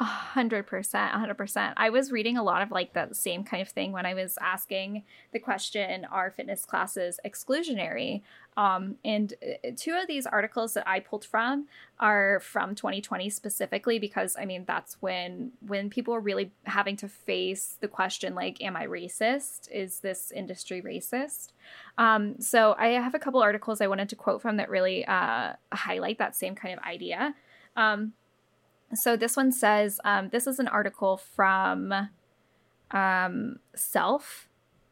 A hundred percent, a hundred percent. I was reading a lot of like the same kind of thing when I was asking the question, are fitness classes exclusionary? Um, and uh, two of these articles that I pulled from are from 2020 specifically because I mean that's when when people are really having to face the question like, am I racist? Is this industry racist? Um, so I have a couple articles I wanted to quote from that really uh, highlight that same kind of idea. Um, so this one says um, this is an article from um, Self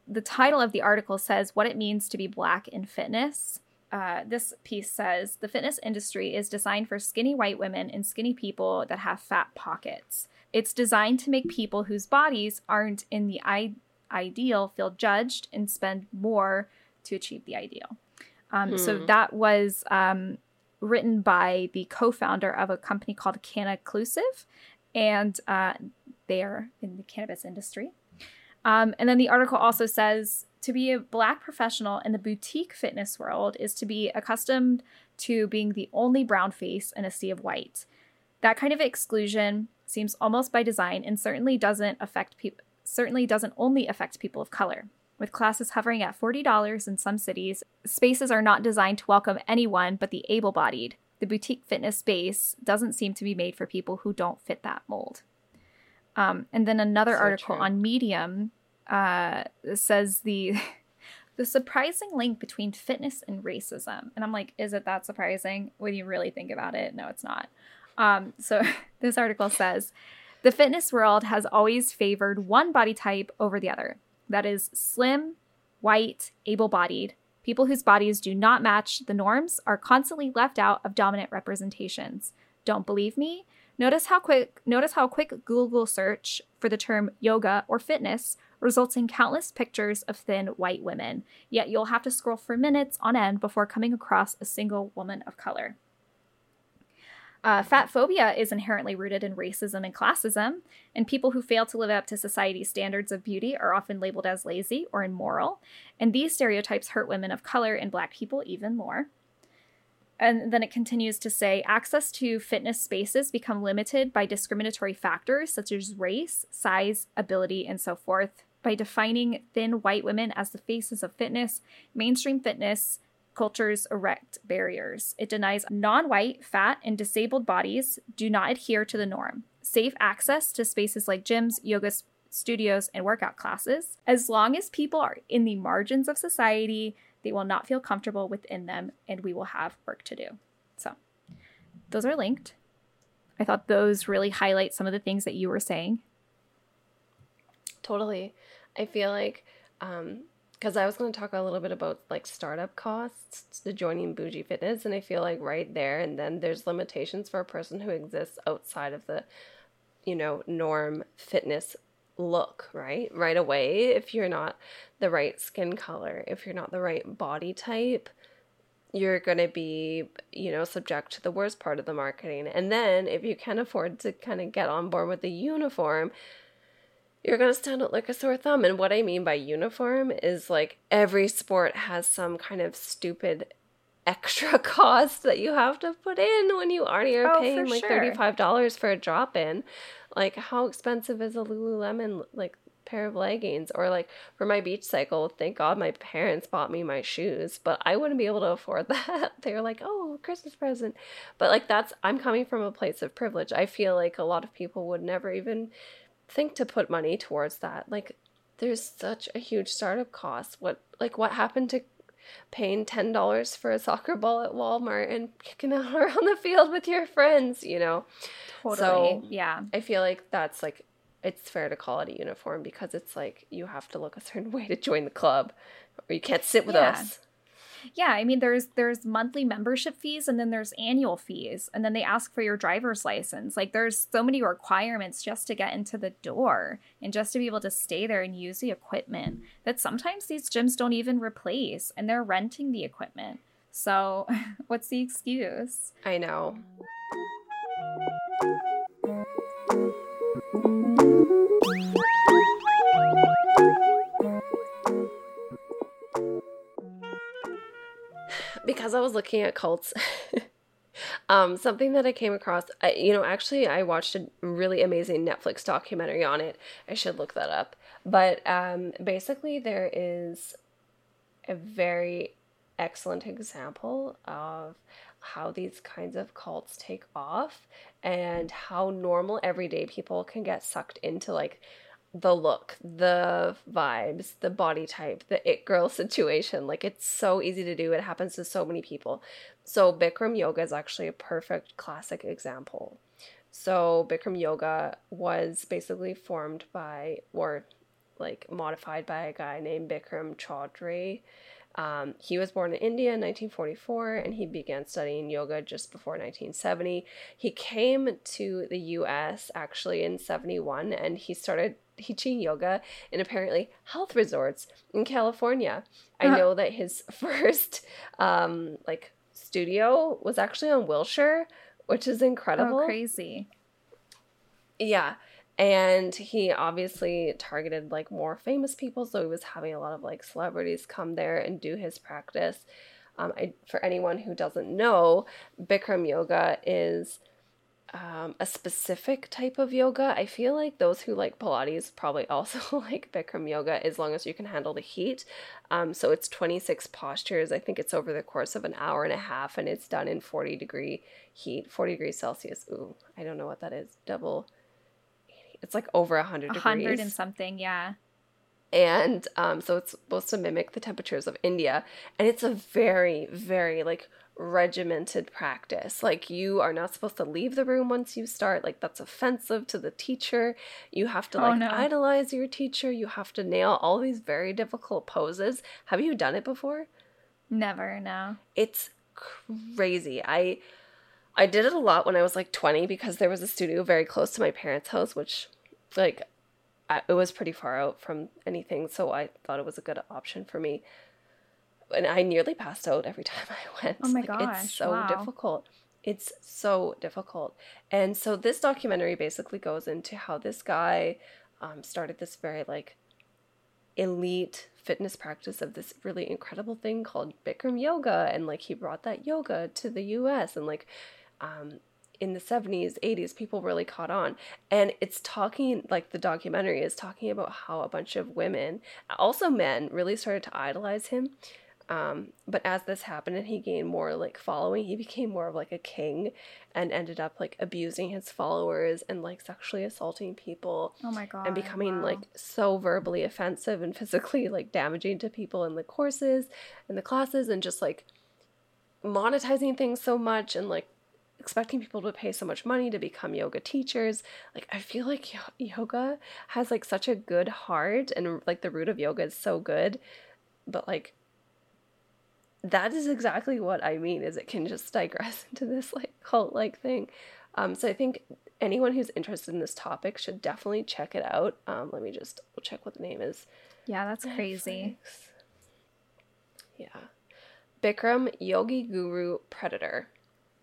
the title of the article says what it means to be black in fitness. Uh, this piece says the fitness industry is designed for skinny white women and skinny people that have fat pockets. It's designed to make people whose bodies aren't in the I- ideal feel judged and spend more to achieve the ideal. Um, hmm. So that was um, written by the co-founder of a company called Cannaclusive, and uh, they are in the cannabis industry. Um, and then the article also says to be a black professional in the boutique fitness world is to be accustomed to being the only brown face in a sea of white. That kind of exclusion seems almost by design and certainly doesn't affect people certainly doesn't only affect people of color. With classes hovering at $40 in some cities, spaces are not designed to welcome anyone but the able bodied. The boutique fitness space doesn't seem to be made for people who don't fit that mold. Um, and then another so article true. on Medium uh, says the the surprising link between fitness and racism. And I'm like, is it that surprising when you really think about it? No, it's not. Um, so this article says the fitness world has always favored one body type over the other. That is slim, white, able bodied. People whose bodies do not match the norms are constantly left out of dominant representations. Don't believe me? Notice how quick notice how quick Google search for the term yoga or fitness results in countless pictures of thin white women. Yet you'll have to scroll for minutes on end before coming across a single woman of color. Uh, fat phobia is inherently rooted in racism and classism, and people who fail to live up to society's standards of beauty are often labeled as lazy or immoral. And these stereotypes hurt women of color and black people even more. And then it continues to say access to fitness spaces become limited by discriminatory factors such as race, size, ability, and so forth. By defining thin white women as the faces of fitness, mainstream fitness cultures erect barriers. It denies non white, fat, and disabled bodies do not adhere to the norm. Safe access to spaces like gyms, yoga studios, and workout classes. As long as people are in the margins of society, they will not feel comfortable within them, and we will have work to do. So, those are linked. I thought those really highlight some of the things that you were saying. Totally. I feel like, um, because I was going to talk a little bit about like startup costs to joining Bougie Fitness, and I feel like right there and then there's limitations for a person who exists outside of the, you know, norm fitness look, right? Right away, if you're not the right skin color, if you're not the right body type, you're going to be, you know, subject to the worst part of the marketing. And then if you can afford to kind of get on board with the uniform, you're going to stand out like a sore thumb. And what I mean by uniform is like every sport has some kind of stupid extra cost that you have to put in when you already are oh, paying like sure. $35 for a drop in. Like, how expensive is a Lululemon like pair of leggings? Or like for my beach cycle, thank God my parents bought me my shoes, but I wouldn't be able to afford that. They're like, oh, Christmas present. But like, that's, I'm coming from a place of privilege. I feel like a lot of people would never even think to put money towards that. Like, there's such a huge startup cost. What, like, what happened to paying ten dollars for a soccer ball at Walmart and kicking out around the field with your friends, you know. Totally. So yeah. I feel like that's like it's fair to call it a uniform because it's like you have to look a certain way to join the club or you can't sit with yeah. us yeah i mean there's there's monthly membership fees and then there's annual fees and then they ask for your driver's license. Like there's so many requirements just to get into the door and just to be able to stay there and use the equipment that sometimes these gyms don't even replace and they're renting the equipment. So what's the excuse? I know because I was looking at cults, Um, something that I came across, I, you know, actually, I watched a really amazing Netflix documentary on it. I should look that up. But um, basically, there is a very excellent example of how these kinds of cults take off and how normal everyday people can get sucked into like the look, the vibes, the body type, the it girl situation. Like it's so easy to do. It happens to so many people. So Bikram yoga is actually a perfect classic example. So Bikram yoga was basically formed by or like modified by a guy named Bikram Choudhury. Um, he was born in India in 1944 and he began studying yoga just before 1970. He came to the US actually in 71 and he started teaching yoga in apparently health resorts in California. I uh-huh. know that his first um, like studio was actually on Wilshire, which is incredible. Oh, crazy. Yeah and he obviously targeted like more famous people so he was having a lot of like celebrities come there and do his practice um, I, for anyone who doesn't know bikram yoga is um, a specific type of yoga i feel like those who like pilates probably also like bikram yoga as long as you can handle the heat um, so it's 26 postures i think it's over the course of an hour and a half and it's done in 40 degree heat 40 degrees celsius ooh i don't know what that is double it's like over 100 degrees. 100 and something, yeah. And um, so it's supposed to mimic the temperatures of India. And it's a very, very like regimented practice. Like you are not supposed to leave the room once you start. Like that's offensive to the teacher. You have to oh, like oh, no. idolize your teacher. You have to nail all these very difficult poses. Have you done it before? Never, no. It's crazy. I I did it a lot when I was like 20 because there was a studio very close to my parents' house, which, like, I, it was pretty far out from anything, so I thought it was a good option for me. And I nearly passed out every time I went. Oh my like, gosh. It's so wow. difficult. It's so difficult. And so this documentary basically goes into how this guy um, started this very, like, elite fitness practice of this really incredible thing called Bikram yoga and like he brought that yoga to the US and like um, in the 70s, 80s, people really caught on. And it's talking, like the documentary is talking about how a bunch of women, also men, really started to idolize him. Um, but as this happened and he gained more like following, he became more of like a king and ended up like abusing his followers and like sexually assaulting people. Oh my god. And becoming wow. like so verbally offensive and physically like damaging to people in the courses and the classes and just like monetizing things so much and like expecting people to pay so much money to become yoga teachers. Like I feel like yoga has like such a good heart and like the root of yoga is so good, but like that is exactly what I mean is it can just digress into this like cult like thing. Um, so I think anyone who's interested in this topic should definitely check it out. Um, let me just check what the name is. Yeah, that's Netflix. crazy. Yeah. Bikram Yogi Guru Predator.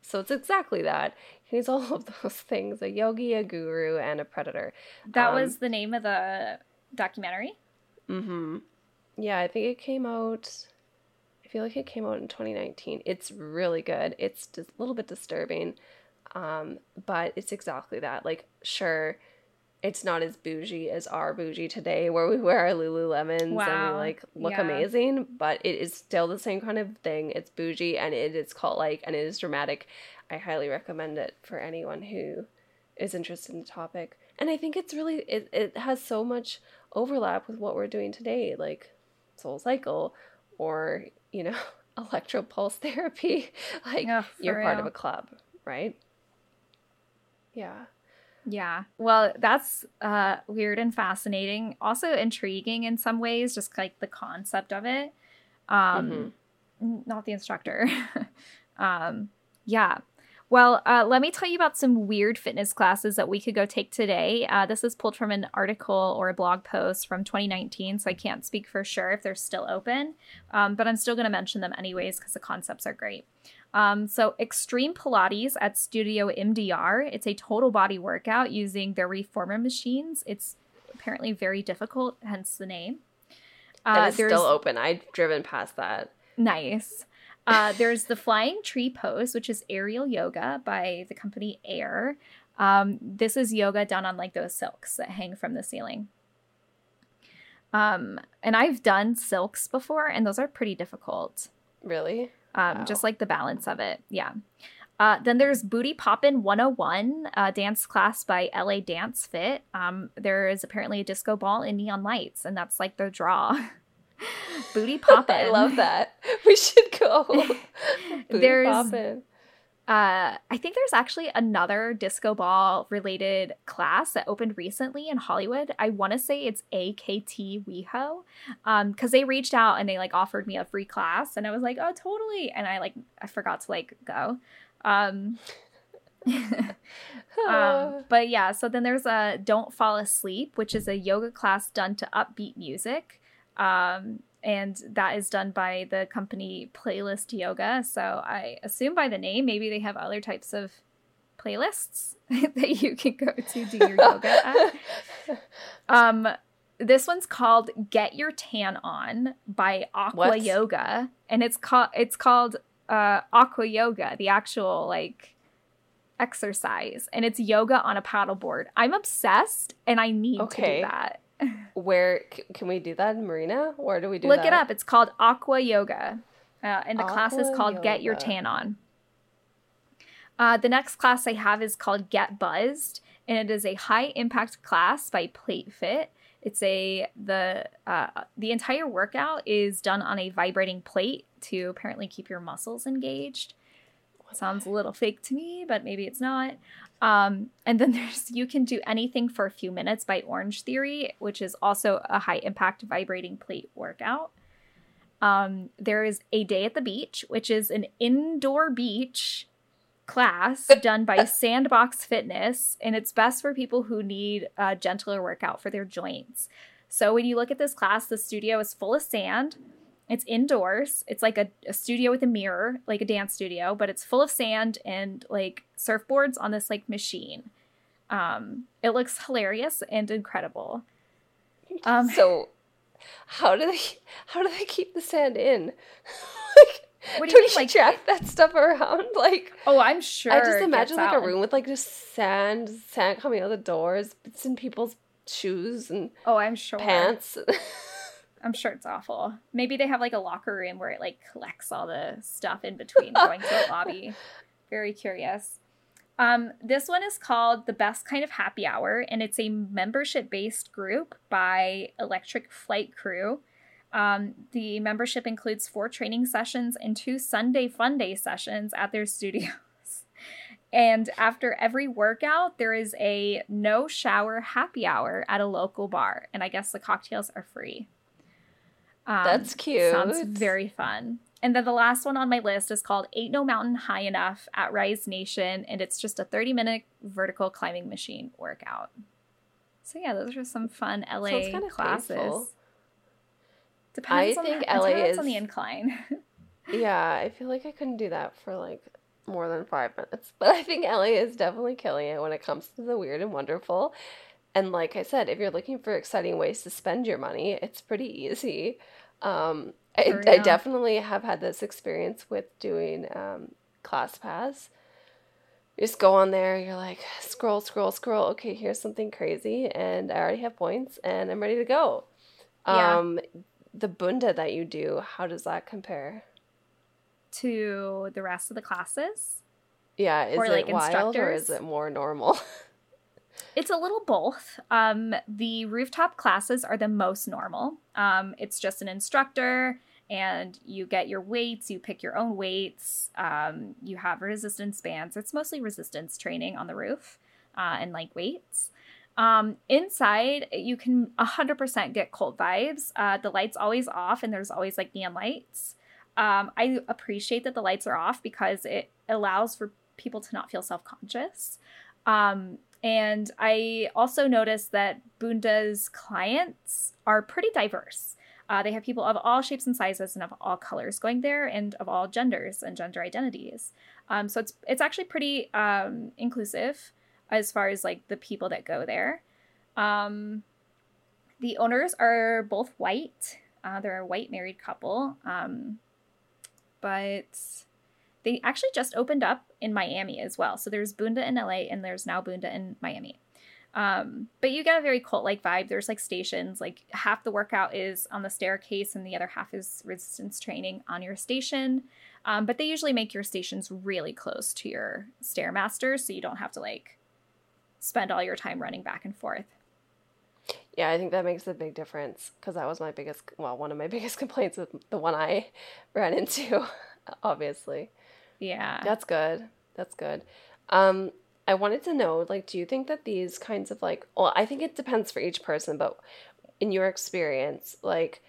So it's exactly that. He's all of those things a yogi, a guru, and a predator. That um, was the name of the documentary? Mm hmm. Yeah, I think it came out. I feel like it came out in 2019. It's really good. It's just a little bit disturbing, um, but it's exactly that. Like, sure, it's not as bougie as our bougie today, where we wear our Lululemons wow. and we like look yeah. amazing, but it is still the same kind of thing. It's bougie and it is cult like and it is dramatic. I highly recommend it for anyone who is interested in the topic. And I think it's really it, it has so much overlap with what we're doing today, like Soul Cycle or, you know, electro pulse therapy. like yeah, you're real. part of a club, right? Yeah. Yeah. Well, that's uh, weird and fascinating. Also intriguing in some ways, just like the concept of it. Um, mm-hmm. Not the instructor. um, yeah. Well, uh, let me tell you about some weird fitness classes that we could go take today. Uh, this is pulled from an article or a blog post from 2019, so I can't speak for sure if they're still open, um, but I'm still going to mention them anyways because the concepts are great. Um, so, Extreme Pilates at Studio MDR. It's a total body workout using their reformer machines. It's apparently very difficult, hence the name. Uh, it's still open. I've driven past that. Nice. Uh, there's the flying tree pose, which is aerial yoga by the company Air. Um, this is yoga done on like those silks that hang from the ceiling. Um, and I've done silks before, and those are pretty difficult. Really? Um, wow. Just like the balance of it. Yeah. Uh, then there's Booty Poppin' 101, a dance class by LA Dance Fit. Um, there is apparently a disco ball and neon lights, and that's like their draw. Booty Poppin'. I love that. We should go. there's poppin'. Uh, I think there's actually another disco ball related class that opened recently in Hollywood. I want to say it's AKT WeHo, um, because they reached out and they like offered me a free class, and I was like, oh, totally, and I like I forgot to like go. Um, um, but yeah, so then there's a Don't Fall Asleep, which is a yoga class done to upbeat music. Um, and that is done by the company Playlist Yoga. So I assume by the name, maybe they have other types of playlists that you can go to do your yoga at. Um, this one's called "Get Your Tan On" by Aqua what? Yoga, and it's called it's called uh, Aqua Yoga, the actual like exercise, and it's yoga on a paddleboard. I'm obsessed, and I need okay. to do that. Where can we do that in Marina? Where do we do it? Look that? it up. It's called Aqua Yoga. Uh, and the Aqua class is called Yoga. Get Your Tan On. Uh, the next class I have is called Get Buzzed, and it is a high impact class by Plate Fit. It's a the uh, the entire workout is done on a vibrating plate to apparently keep your muscles engaged. Sounds a little fake to me, but maybe it's not. Um, and then there's You Can Do Anything for a Few Minutes by Orange Theory, which is also a high impact vibrating plate workout. Um, there is A Day at the Beach, which is an indoor beach class done by Sandbox Fitness, and it's best for people who need a gentler workout for their joints. So when you look at this class, the studio is full of sand it's indoors. It's like a, a studio with a mirror, like a dance studio, but it's full of sand and like surfboards on this like machine. Um, it looks hilarious and incredible. Um, so, how do they how do they keep the sand in? like, what do you mean, like track that stuff around? Like, oh, I'm sure. I just imagine like out. a room with like just sand, sand coming out the doors. It's in people's shoes and oh, I'm sure pants. I'm sure it's awful. Maybe they have like a locker room where it like collects all the stuff in between going to the lobby. Very curious. Um, this one is called The Best Kind of Happy Hour, and it's a membership based group by Electric Flight Crew. Um, the membership includes four training sessions and two Sunday Fun Day sessions at their studios. and after every workout, there is a no shower happy hour at a local bar, and I guess the cocktails are free. Um, That's cute. Sounds very fun. And then the last one on my list is called Ain't No Mountain High Enough at Rise Nation, and it's just a 30 minute vertical climbing machine workout. So yeah, those are some fun LA classes. Painful. Depends I think the, LA is on the incline. yeah, I feel like I couldn't do that for like more than five minutes, but I think LA is definitely killing it when it comes to the weird and wonderful. And like I said, if you're looking for exciting ways to spend your money, it's pretty easy. Um, I, I, definitely have had this experience with doing um, ClassPass. You just go on there, you're like, scroll, scroll, scroll. Okay, here's something crazy, and I already have points, and I'm ready to go. Yeah. Um, the bunda that you do, how does that compare to the rest of the classes? Yeah, is or, it like, wild or is it more normal? It's a little both. Um, the rooftop classes are the most normal. Um, it's just an instructor, and you get your weights, you pick your own weights, um, you have resistance bands. It's mostly resistance training on the roof uh, and like weights. Um, inside, you can 100% get cold vibes. Uh, the light's always off, and there's always like neon lights. Um, I appreciate that the lights are off because it allows for people to not feel self conscious. Um, and I also noticed that Bunda's clients are pretty diverse. Uh, they have people of all shapes and sizes and of all colors going there, and of all genders and gender identities. Um, so it's it's actually pretty um, inclusive as far as like the people that go there. Um, the owners are both white. Uh, they're a white married couple. Um, but they actually just opened up in Miami as well. So there's Bunda in LA and there's now Bunda in Miami. Um, but you get a very cult like vibe. There's like stations, like half the workout is on the staircase and the other half is resistance training on your station. Um, but they usually make your stations really close to your stairmaster so you don't have to like spend all your time running back and forth. Yeah, I think that makes a big difference because that was my biggest, well, one of my biggest complaints with the one I ran into, obviously. Yeah. That's good. That's good. Um, I wanted to know, like, do you think that these kinds of like, well, I think it depends for each person, but in your experience, like,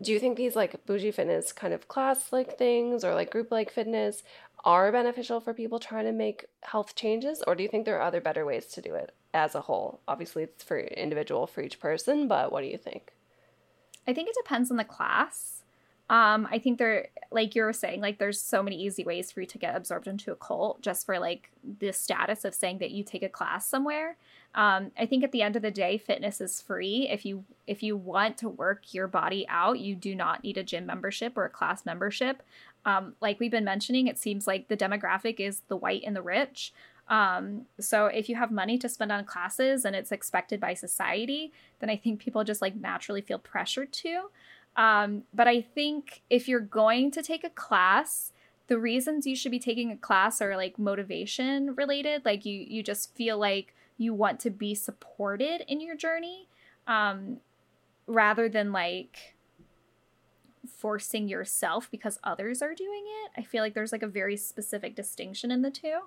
do you think these like bougie fitness kind of class like things or like group like fitness are beneficial for people trying to make health changes, or do you think there are other better ways to do it as a whole? Obviously, it's for individual for each person, but what do you think? I think it depends on the class. Um, I think there, like you were saying, like there's so many easy ways for you to get absorbed into a cult just for like the status of saying that you take a class somewhere. Um, I think at the end of the day, fitness is free. If you if you want to work your body out, you do not need a gym membership or a class membership. Um, like we've been mentioning, it seems like the demographic is the white and the rich. Um, so if you have money to spend on classes and it's expected by society, then I think people just like naturally feel pressured to. Um, but I think if you're going to take a class, the reasons you should be taking a class are like motivation related. Like you, you just feel like you want to be supported in your journey, um, rather than like forcing yourself because others are doing it. I feel like there's like a very specific distinction in the two.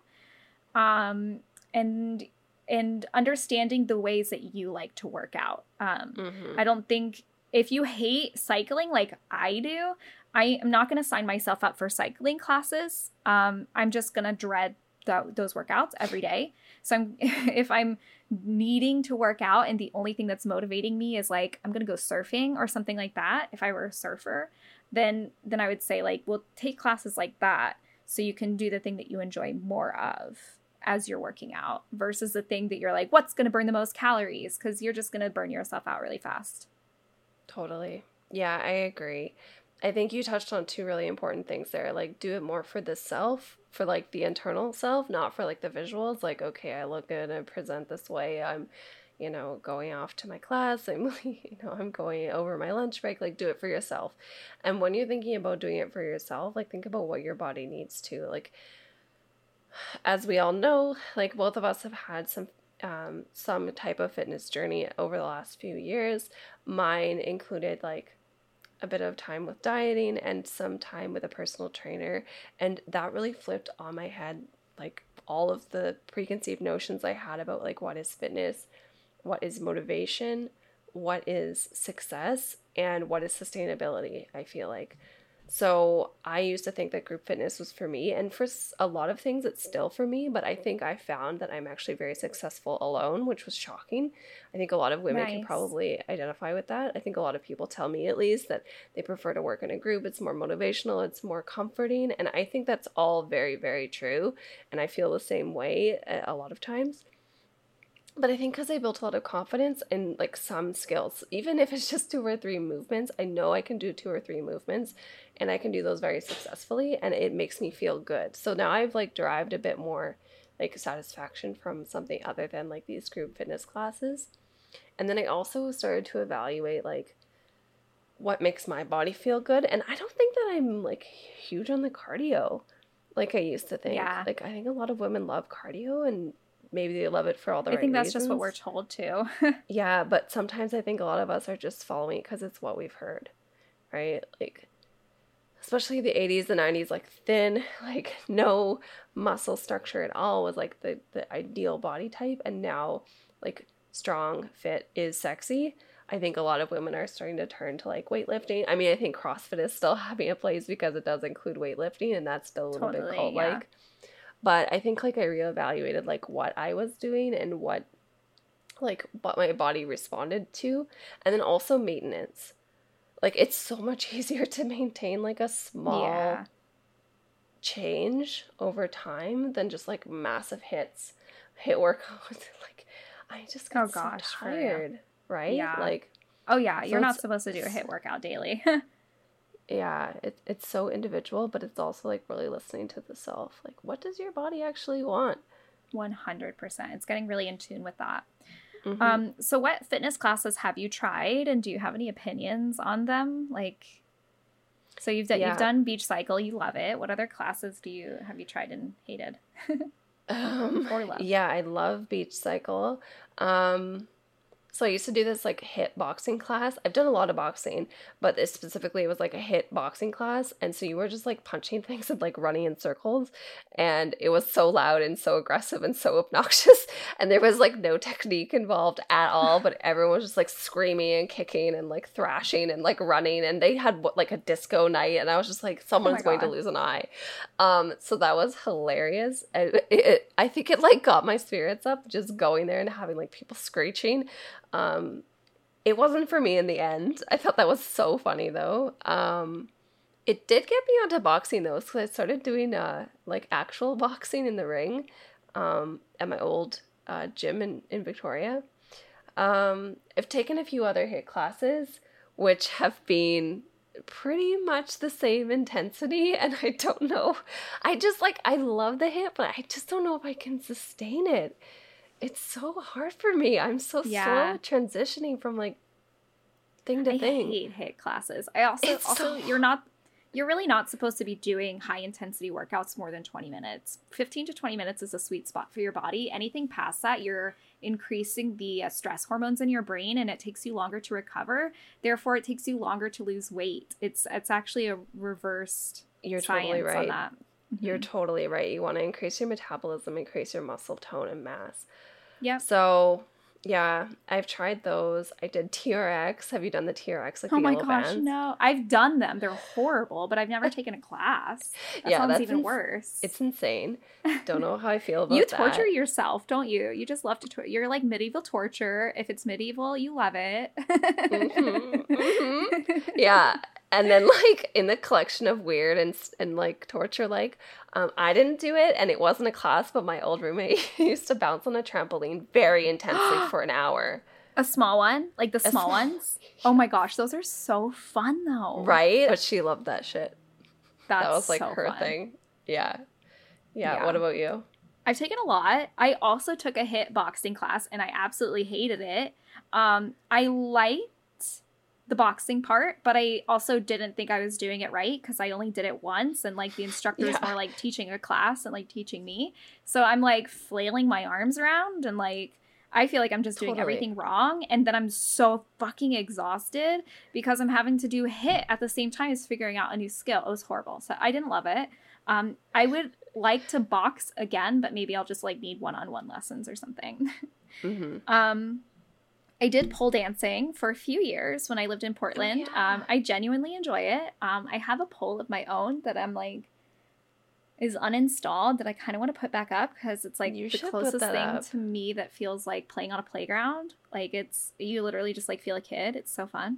Um, and and understanding the ways that you like to work out. Um, mm-hmm. I don't think if you hate cycling like I do, I am not going to sign myself up for cycling classes. Um, I'm just going to dread those workouts every day. So I'm if I'm needing to work out and the only thing that's motivating me is like I'm going to go surfing or something like that, if I were a surfer, then then I would say like well take classes like that so you can do the thing that you enjoy more of as you're working out versus the thing that you're like what's going to burn the most calories cuz you're just going to burn yourself out really fast. Totally. Yeah, I agree. I think you touched on two really important things there. Like, do it more for the self, for like the internal self, not for like the visuals. Like, okay, I look good, I present this way. I'm, you know, going off to my class. I'm, you know, I'm going over my lunch break. Like, do it for yourself. And when you're thinking about doing it for yourself, like, think about what your body needs to. Like, as we all know, like both of us have had some um, some type of fitness journey over the last few years. Mine included like a bit of time with dieting and some time with a personal trainer. And that really flipped on my head like all of the preconceived notions I had about like what is fitness, what is motivation, what is success, and what is sustainability. I feel like so I used to think that group fitness was for me, and for a lot of things, it's still for me. But I think I found that I'm actually very successful alone, which was shocking. I think a lot of women nice. can probably identify with that. I think a lot of people tell me, at least, that they prefer to work in a group. It's more motivational, it's more comforting, and I think that's all very, very true. And I feel the same way uh, a lot of times but I think because I built a lot of confidence in like some skills, even if it's just two or three movements, I know I can do two or three movements and I can do those very successfully and it makes me feel good. So now I've like derived a bit more like satisfaction from something other than like these group fitness classes. And then I also started to evaluate like what makes my body feel good. And I don't think that I'm like huge on the cardio like I used to think. Yeah. Like I think a lot of women love cardio and maybe they love it for all the right reasons. I right think that's reasons. just what we're told too. yeah, but sometimes I think a lot of us are just following it because it's what we've heard, right? Like, especially the 80s, the 90s, like thin, like no muscle structure at all was like the, the ideal body type. And now, like, strong, fit is sexy. I think a lot of women are starting to turn to like weightlifting. I mean, I think CrossFit is still having a place because it does include weightlifting and that's still a little totally, bit cult like. Yeah. But I think like I reevaluated like what I was doing and what like what my body responded to and then also maintenance. Like it's so much easier to maintain like a small yeah. change over time than just like massive hits, HIIT workouts. like I just got oh, gosh, so tired, right? Yeah. Like oh yeah, so you're not supposed to do a HIIT workout daily. yeah, it, it's so individual, but it's also like really listening to the self. Like, what does your body actually want? 100%. It's getting really in tune with that. Mm-hmm. Um, so what fitness classes have you tried and do you have any opinions on them? Like so you've done yeah. you've done beach cycle, you love it. What other classes do you have you tried and hated? um, or love? Yeah, I love beach cycle. Um so I used to do this like HIIT boxing class. I've done a lot of boxing, but this specifically was like a HIIT boxing class. And so you were just like punching things and like running in circles. And it was so loud and so aggressive and so obnoxious. And there was like no technique involved at all, but everyone was just like screaming and kicking and like thrashing and like running. And they had like a disco night. And I was just like, oh someone's oh going to lose an eye. Um, so that was hilarious. It, it, I think it like got my spirits up just going there and having like people screeching. Um, it wasn't for me in the end. I thought that was so funny though. Um, it did get me onto boxing though, so I started doing uh, like actual boxing in the ring um, at my old uh, gym in, in Victoria. Um, I've taken a few other HIIT classes, which have been pretty much the same intensity and I don't know. I just like I love the HIIT, but I just don't know if I can sustain it it's so hard for me. I'm so yeah. slow transitioning from like thing to I thing. I hate HIIT classes. I also it's also so you're not you're really not supposed to be doing high intensity workouts more than 20 minutes. 15 to 20 minutes is a sweet spot for your body. Anything past that, you're increasing the uh, stress hormones in your brain and it takes you longer to recover. Therefore, it takes you longer to lose weight. It's it's actually a reversed you're totally right. Mm-hmm. You're totally right. You want to increase your metabolism, increase your muscle tone and mass. Yeah. So yeah, I've tried those. I did TRX. Have you done the TRX? Like oh my gosh, bands? no! I've done them. They're horrible, but I've never taken a class. That yeah, sounds even ins- worse. It's insane. Don't know how I feel about you that. You torture yourself, don't you? You just love to torture. You're like medieval torture. If it's medieval, you love it. mm-hmm, mm-hmm. Yeah, and then like in the collection of weird and and like torture like um, i didn't do it and it wasn't a class but my old roommate used to bounce on a trampoline very intensely for an hour. A small one? Like the small, small ones? Oh my gosh those are so fun though. Right? But she loved that shit. That's that was like so her fun. thing. Yeah. yeah yeah. what about you? I've taken a lot. I also took a HIIT boxing class and I absolutely hated it. Um, I like the boxing part, but I also didn't think I was doing it right because I only did it once and like the instructor was more like teaching a class and like teaching me. So I'm like flailing my arms around and like I feel like I'm just totally. doing everything wrong and then I'm so fucking exhausted because I'm having to do HIIT at the same time as figuring out a new skill. It was horrible. So I didn't love it. Um I would like to box again, but maybe I'll just like need one-on-one lessons or something. Mm-hmm. um I did pole dancing for a few years when I lived in oh, Portland. Oh, yeah. um, I genuinely enjoy it. Um, I have a pole of my own that I'm like is uninstalled that I kind of want to put back up because it's like you the closest thing up. to me that feels like playing on a playground. Like it's you literally just like feel a kid. It's so fun.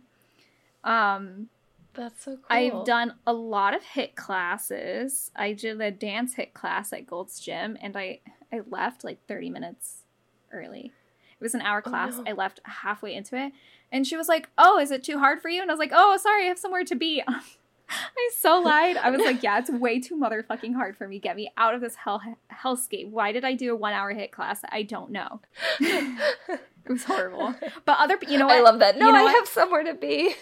Um, that's so cool. I've done a lot of HIIT classes. I did a dance HIIT class at Gold's Gym, and I I left like 30 minutes early. It was an hour class. Oh, no. I left halfway into it. And she was like, Oh, is it too hard for you? And I was like, Oh, sorry, I have somewhere to be. I so lied. I was like, yeah, it's way too motherfucking hard for me. Get me out of this hell hellscape. Why did I do a one hour HIIT class? I don't know. it was horrible. But other, you know, what? I love that. No, you know I what? have somewhere to be.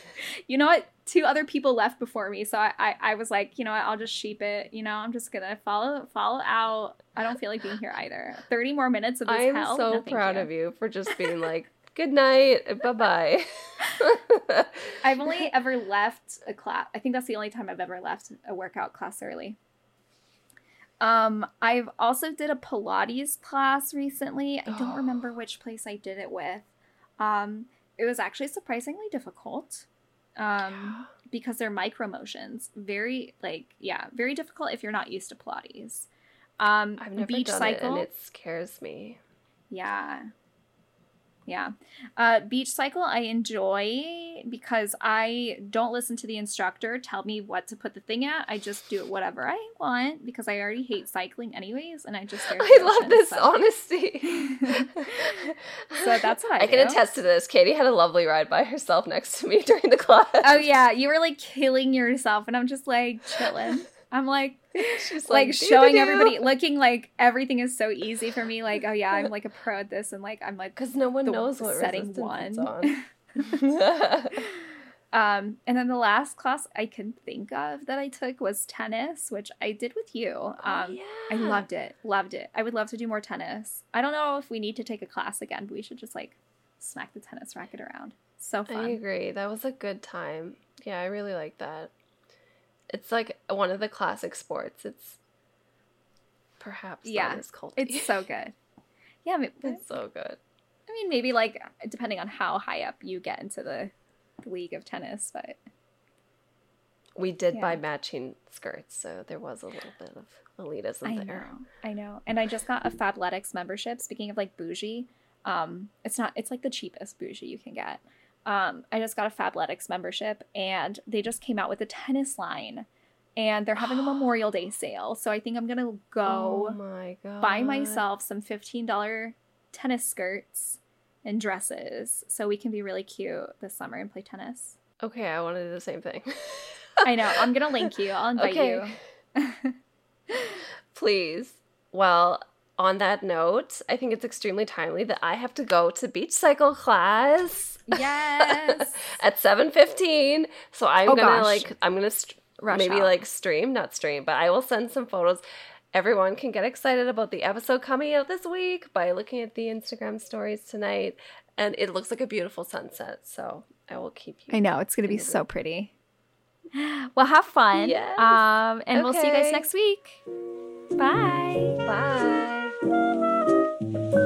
You know what? two other people left before me, so I, I, I was like, you know what, I'll just sheep it. You know, I'm just gonna follow follow out. I don't feel like being here either. Thirty more minutes of this I'm hell. so no, proud you. of you for just being like, good night, bye bye. I've only ever left a class. I think that's the only time I've ever left a workout class early. Um, I've also did a Pilates class recently. I don't remember which place I did it with. Um, it was actually surprisingly difficult um, because they're micro motions. Very like yeah, very difficult if you're not used to Pilates. Um, I've never beach done cycle, it and it scares me. Yeah, Yeah. Uh, beach cycle, I enjoy because I don't listen to the instructor tell me what to put the thing at. I just do it whatever I want because I already hate cycling anyways, and I just stare at the I love this so- honesty. So that's what I I can do. attest to this. Katie had a lovely ride by herself next to me during the class. Oh yeah, you were like killing yourself, and I'm just like chilling. I'm like, She's like "Doo-doo-doo." showing everybody, looking like everything is so easy for me. Like, oh yeah, I'm like a pro at this, and like I'm like Because no one knows what setting one. it's on. Um, and then the last class I can think of that I took was tennis, which I did with you. Um, oh, I loved it, loved it. I would love to do more tennis. I don't know if we need to take a class again, but we should just like smack the tennis racket around. So fun. I agree. That was a good time. Yeah, I really like that. It's like one of the classic sports. It's perhaps Yeah, not as culty. It's so good. Yeah, it's so good. I mean, maybe like depending on how high up you get into the, the league of tennis, but We did buy matching skirts, so there was a little bit of elitism I there. know, I know. And I just got a Fabletics membership. Speaking of like bougie, um, it's not. It's like the cheapest bougie you can get. Um, I just got a Fabletics membership, and they just came out with a tennis line, and they're having a Memorial Day sale. So I think I'm gonna Oh go my god. buy myself some fifteen dollar tennis skirts and dresses, so we can be really cute this summer and play tennis. Okay, I want to do the same thing. I know. I'm gonna link you. I'll invite Okay. you. Please. Well, on that note, I think it's extremely timely that I have to go to beach cycle class Yes. at 7:15. So I'm Oh, going to gosh. like I'm going to st- Rush maybe out. like stream, not stream, but I will send some photos. Everyone can get excited about the episode coming out this week by looking at the Instagram stories tonight and it looks like a beautiful sunset. So, I will keep you I know it's gonna be so pretty. Well, have fun. Yes. Um, and we'll see you guys next week. Bye. Bye.